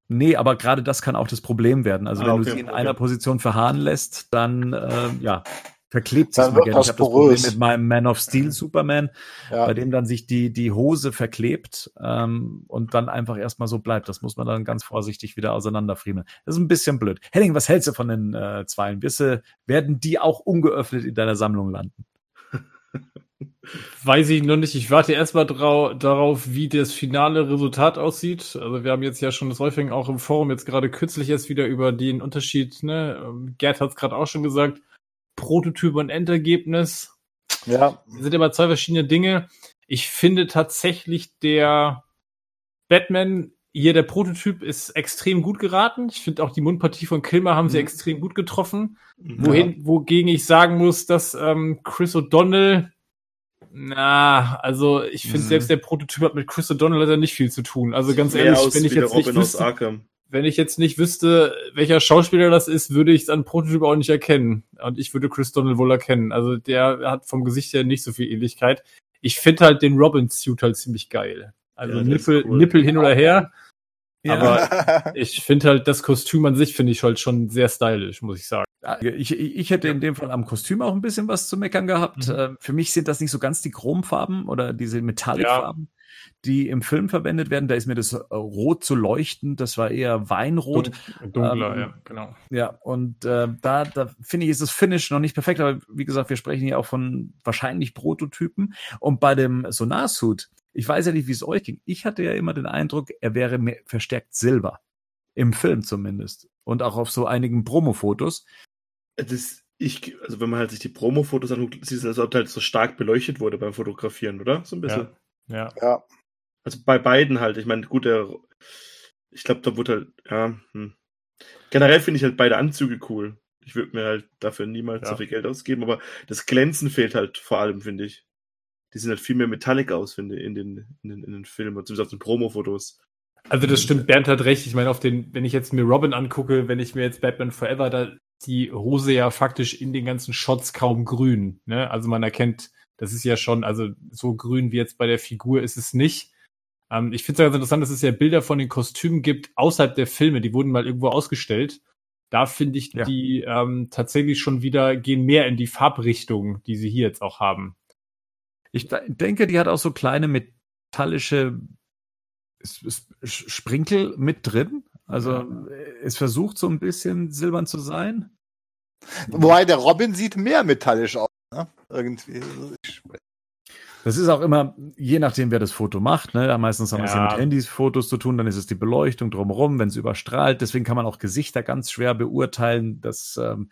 Speaker 1: Nee, aber gerade das kann auch das Problem werden. Also ah, wenn okay, du sie in okay. einer Position verharren lässt, dann äh, ja, verklebt sich mal gerne. Ich habe das Problem mit meinem Man of Steel Superman, ja. bei dem dann sich die, die Hose verklebt ähm, und dann einfach erstmal so bleibt. Das muss man dann ganz vorsichtig wieder auseinanderfriemeln. Das ist ein bisschen blöd. Henning, was hältst du von den äh, Zweien? Wisse, werden die auch ungeöffnet in deiner Sammlung landen?
Speaker 4: Weiß ich noch nicht. Ich warte erstmal darauf, wie das finale Resultat aussieht. Also wir haben jetzt ja schon das häufig auch im Forum jetzt gerade kürzlich erst wieder über den Unterschied, ne? Gerd hat es gerade auch schon gesagt, Prototyp und Endergebnis. Ja. Das sind aber zwei verschiedene Dinge. Ich finde tatsächlich der Batman hier der Prototyp ist extrem gut geraten. Ich finde auch die Mundpartie von Kilmer haben mhm. sie extrem gut getroffen. Wohin, ja. wogegen ich sagen muss, dass ähm, Chris O'Donnell, na, also ich finde mhm. selbst der Prototyp hat mit Chris O'Donnell leider nicht viel zu tun. Also ganz ehrlich, wenn ich jetzt nicht wüsste, wenn ich jetzt nicht wüsste, welcher Schauspieler das ist, würde ich es an Prototyp auch nicht erkennen. Und ich würde Chris Donald wohl erkennen. Also der hat vom Gesicht her nicht so viel Ähnlichkeit. Ich finde halt den Robin-Suit halt ziemlich geil. Also ja, Nippel, cool. Nippel hin oder her. Ja. Aber ich finde halt das Kostüm an sich finde ich halt schon sehr stylisch, muss ich sagen.
Speaker 1: Ich, ich hätte in dem Fall am Kostüm auch ein bisschen was zu meckern gehabt. Mhm. Ähm, für mich sind das nicht so ganz die Chromfarben oder diese Metallicfarben. Ja die im Film verwendet werden. Da ist mir das äh, Rot zu leuchten, das war eher Weinrot.
Speaker 4: Dunkler, ähm, ja, genau.
Speaker 1: Ja, und äh, da, da finde ich, ist das Finish noch nicht perfekt, aber wie gesagt, wir sprechen hier auch von wahrscheinlich Prototypen. Und bei dem Sonar-Suit, ich weiß ja nicht, wie es euch ging. Ich hatte ja immer den Eindruck, er wäre mehr verstärkt Silber. Im Film zumindest. Und auch auf so einigen Promo-Fotos.
Speaker 2: Das, ich, also wenn man halt sich die Promo-Fotos anguckt, sieht es, als ob halt so stark beleuchtet wurde beim Fotografieren, oder? So ein bisschen.
Speaker 4: Ja. ja. ja.
Speaker 2: Also bei beiden halt. Ich meine, gut, der, ich glaube, da wurde halt, ja. Hm. Generell finde ich halt beide Anzüge cool. Ich würde mir halt dafür niemals ja. so viel Geld ausgeben, aber das Glänzen fehlt halt vor allem, finde ich. Die sehen halt viel mehr metallic aus, finde ich, in den, in den, in den Filmen, zumindest auf den Promo-Fotos.
Speaker 4: Also das stimmt, Bernd hat recht. Ich meine, auf den, wenn ich jetzt mir Robin angucke, wenn ich mir jetzt Batman Forever, da die Hose ja faktisch in den ganzen Shots kaum grün. Ne? Also man erkennt, das ist ja schon, also so grün wie jetzt bei der Figur ist es nicht. Ähm, ich finde es ganz interessant, dass es ja Bilder von den Kostümen gibt außerhalb der Filme, die wurden mal irgendwo ausgestellt. Da finde ich ja. die ähm, tatsächlich schon wieder gehen mehr in die Farbrichtung, die sie hier jetzt auch haben.
Speaker 1: Ich denke, die hat auch so kleine metallische Sprinkel mit drin. Also ja. es versucht so ein bisschen silbern zu sein.
Speaker 3: Wobei der Robin sieht mehr metallisch aus. Ne? Irgendwie.
Speaker 1: Das ist auch immer, je nachdem, wer das Foto macht. Ne? Meistens haben wir es ja mit Handys Fotos zu tun, dann ist es die Beleuchtung drumherum, wenn es überstrahlt. Deswegen kann man auch Gesichter ganz schwer beurteilen. Das ähm,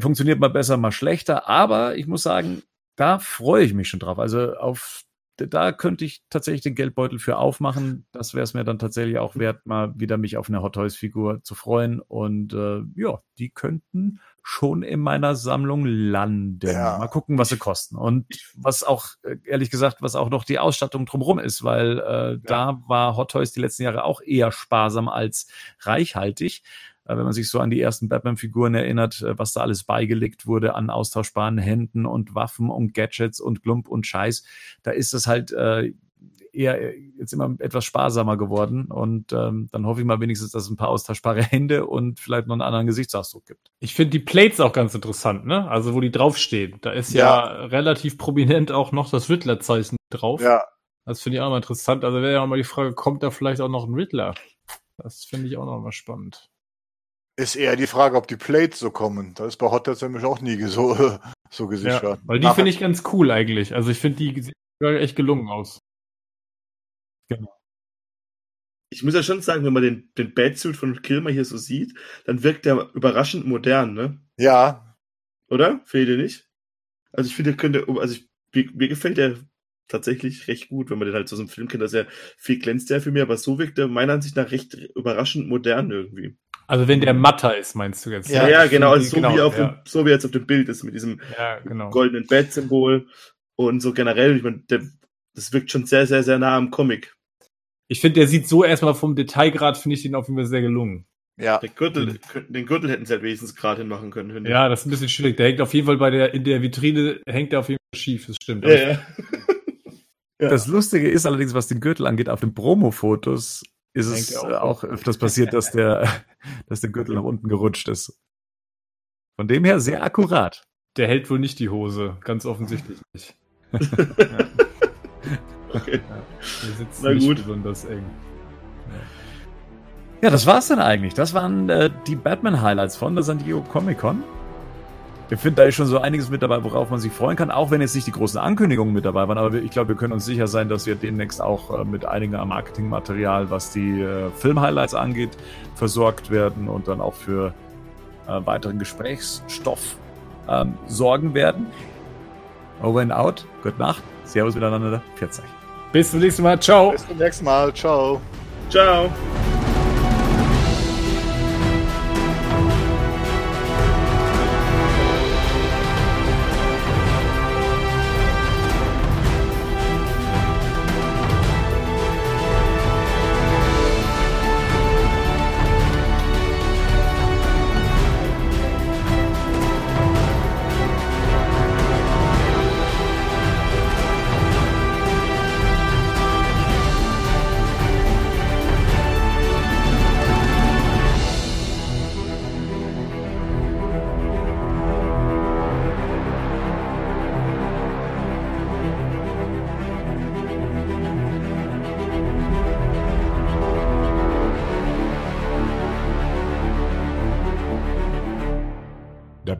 Speaker 1: funktioniert mal besser, mal schlechter. Aber ich muss sagen, da freue ich mich schon drauf. Also auf da könnte ich tatsächlich den Geldbeutel für aufmachen. Das wäre es mir dann tatsächlich auch wert, mal wieder mich auf eine Hot Toys Figur zu freuen. Und äh, ja, die könnten schon in meiner Sammlung landen. Ja. Mal gucken, was sie kosten. Und was auch, äh, ehrlich gesagt, was auch noch die Ausstattung drumherum ist, weil äh, ja. da war Hot Toys die letzten Jahre auch eher sparsam als reichhaltig. Äh, wenn man sich so an die ersten Batman-Figuren erinnert, äh, was da alles beigelegt wurde an austauschbaren Händen und Waffen und Gadgets und Glump und Scheiß, da ist es halt äh, eher jetzt immer etwas sparsamer geworden. Und ähm, dann hoffe ich mal wenigstens, dass es ein paar austauschbare Hände und vielleicht noch einen anderen Gesichtsausdruck gibt.
Speaker 4: Ich finde die Plates auch ganz interessant, ne? Also wo die draufstehen. Da ist ja, ja relativ prominent auch noch das Riddler-Zeichen drauf.
Speaker 3: Ja.
Speaker 4: Das finde ich auch mal interessant. Also wäre ja auch mal die Frage, kommt da vielleicht auch noch ein Riddler? Das finde ich auch noch mal spannend.
Speaker 3: Ist eher die Frage, ob die Plates so kommen. Da ist bei Hot Tubs nämlich auch nie so, so gesichert. Ja,
Speaker 4: weil die finde ich ganz cool eigentlich. Also ich finde die sehen echt gelungen aus.
Speaker 2: Genau. Ich muss ja schon sagen, wenn man den, den Batsuit von Kilmer hier so sieht, dann wirkt der überraschend modern, ne?
Speaker 3: Ja.
Speaker 2: Oder? Fehlt dir nicht? Also ich finde, könnte, also ich, mir, mir gefällt der tatsächlich recht gut, wenn man den halt so aus dem Film kennt, dass er viel glänzt der für mich, aber so wirkt er meiner Ansicht nach recht überraschend modern irgendwie.
Speaker 4: Also wenn der matter ist, meinst du jetzt?
Speaker 2: Ja, ja, genau, also so, genau, wie auf ja. dem, so wie jetzt auf dem Bild ist, mit diesem
Speaker 4: ja, genau.
Speaker 2: goldenen Bat-Symbol und so generell, ich meine, der, das wirkt schon sehr, sehr, sehr nah am Comic.
Speaker 4: Ich finde, der sieht so erstmal vom Detailgrad, finde ich den auf jeden Fall sehr gelungen.
Speaker 2: Ja. Den Gürtel, den Gürtel hätten sie halt wenigstens gerade hinmachen können.
Speaker 4: Ja, das ist ein bisschen schwierig. Der hängt auf jeden Fall bei der, in der Vitrine hängt der auf jeden Fall schief, das stimmt.
Speaker 2: Ja, ja.
Speaker 1: ja. Das Lustige ist allerdings, was den Gürtel angeht, auf den Promo-Fotos ist es auch, auch öfters passiert, dass der, dass der Gürtel nach unten gerutscht ist. Von dem her sehr akkurat.
Speaker 4: Der hält wohl nicht die Hose, ganz offensichtlich nicht.
Speaker 2: ja. Okay. Ja,
Speaker 4: der sitzt Na nicht gut. besonders eng.
Speaker 1: Ja. das war's dann eigentlich. Das waren äh, die Batman-Highlights von der San Diego Comic Con. Ich finde, da ist schon so einiges mit dabei, worauf man sich freuen kann, auch wenn jetzt nicht die großen Ankündigungen mit dabei waren. Aber ich glaube, wir können uns sicher sein, dass wir demnächst auch äh, mit einigem Marketingmaterial, was die äh, Film-Highlights angeht, versorgt werden und dann auch für äh, weiteren Gesprächsstoff ähm, sorgen werden. Over and out. Gute Nacht. Servus miteinander. 40.
Speaker 4: Bis zum nächsten Mal. Ciao.
Speaker 3: Bis zum nächsten Mal. Ciao.
Speaker 2: Ciao.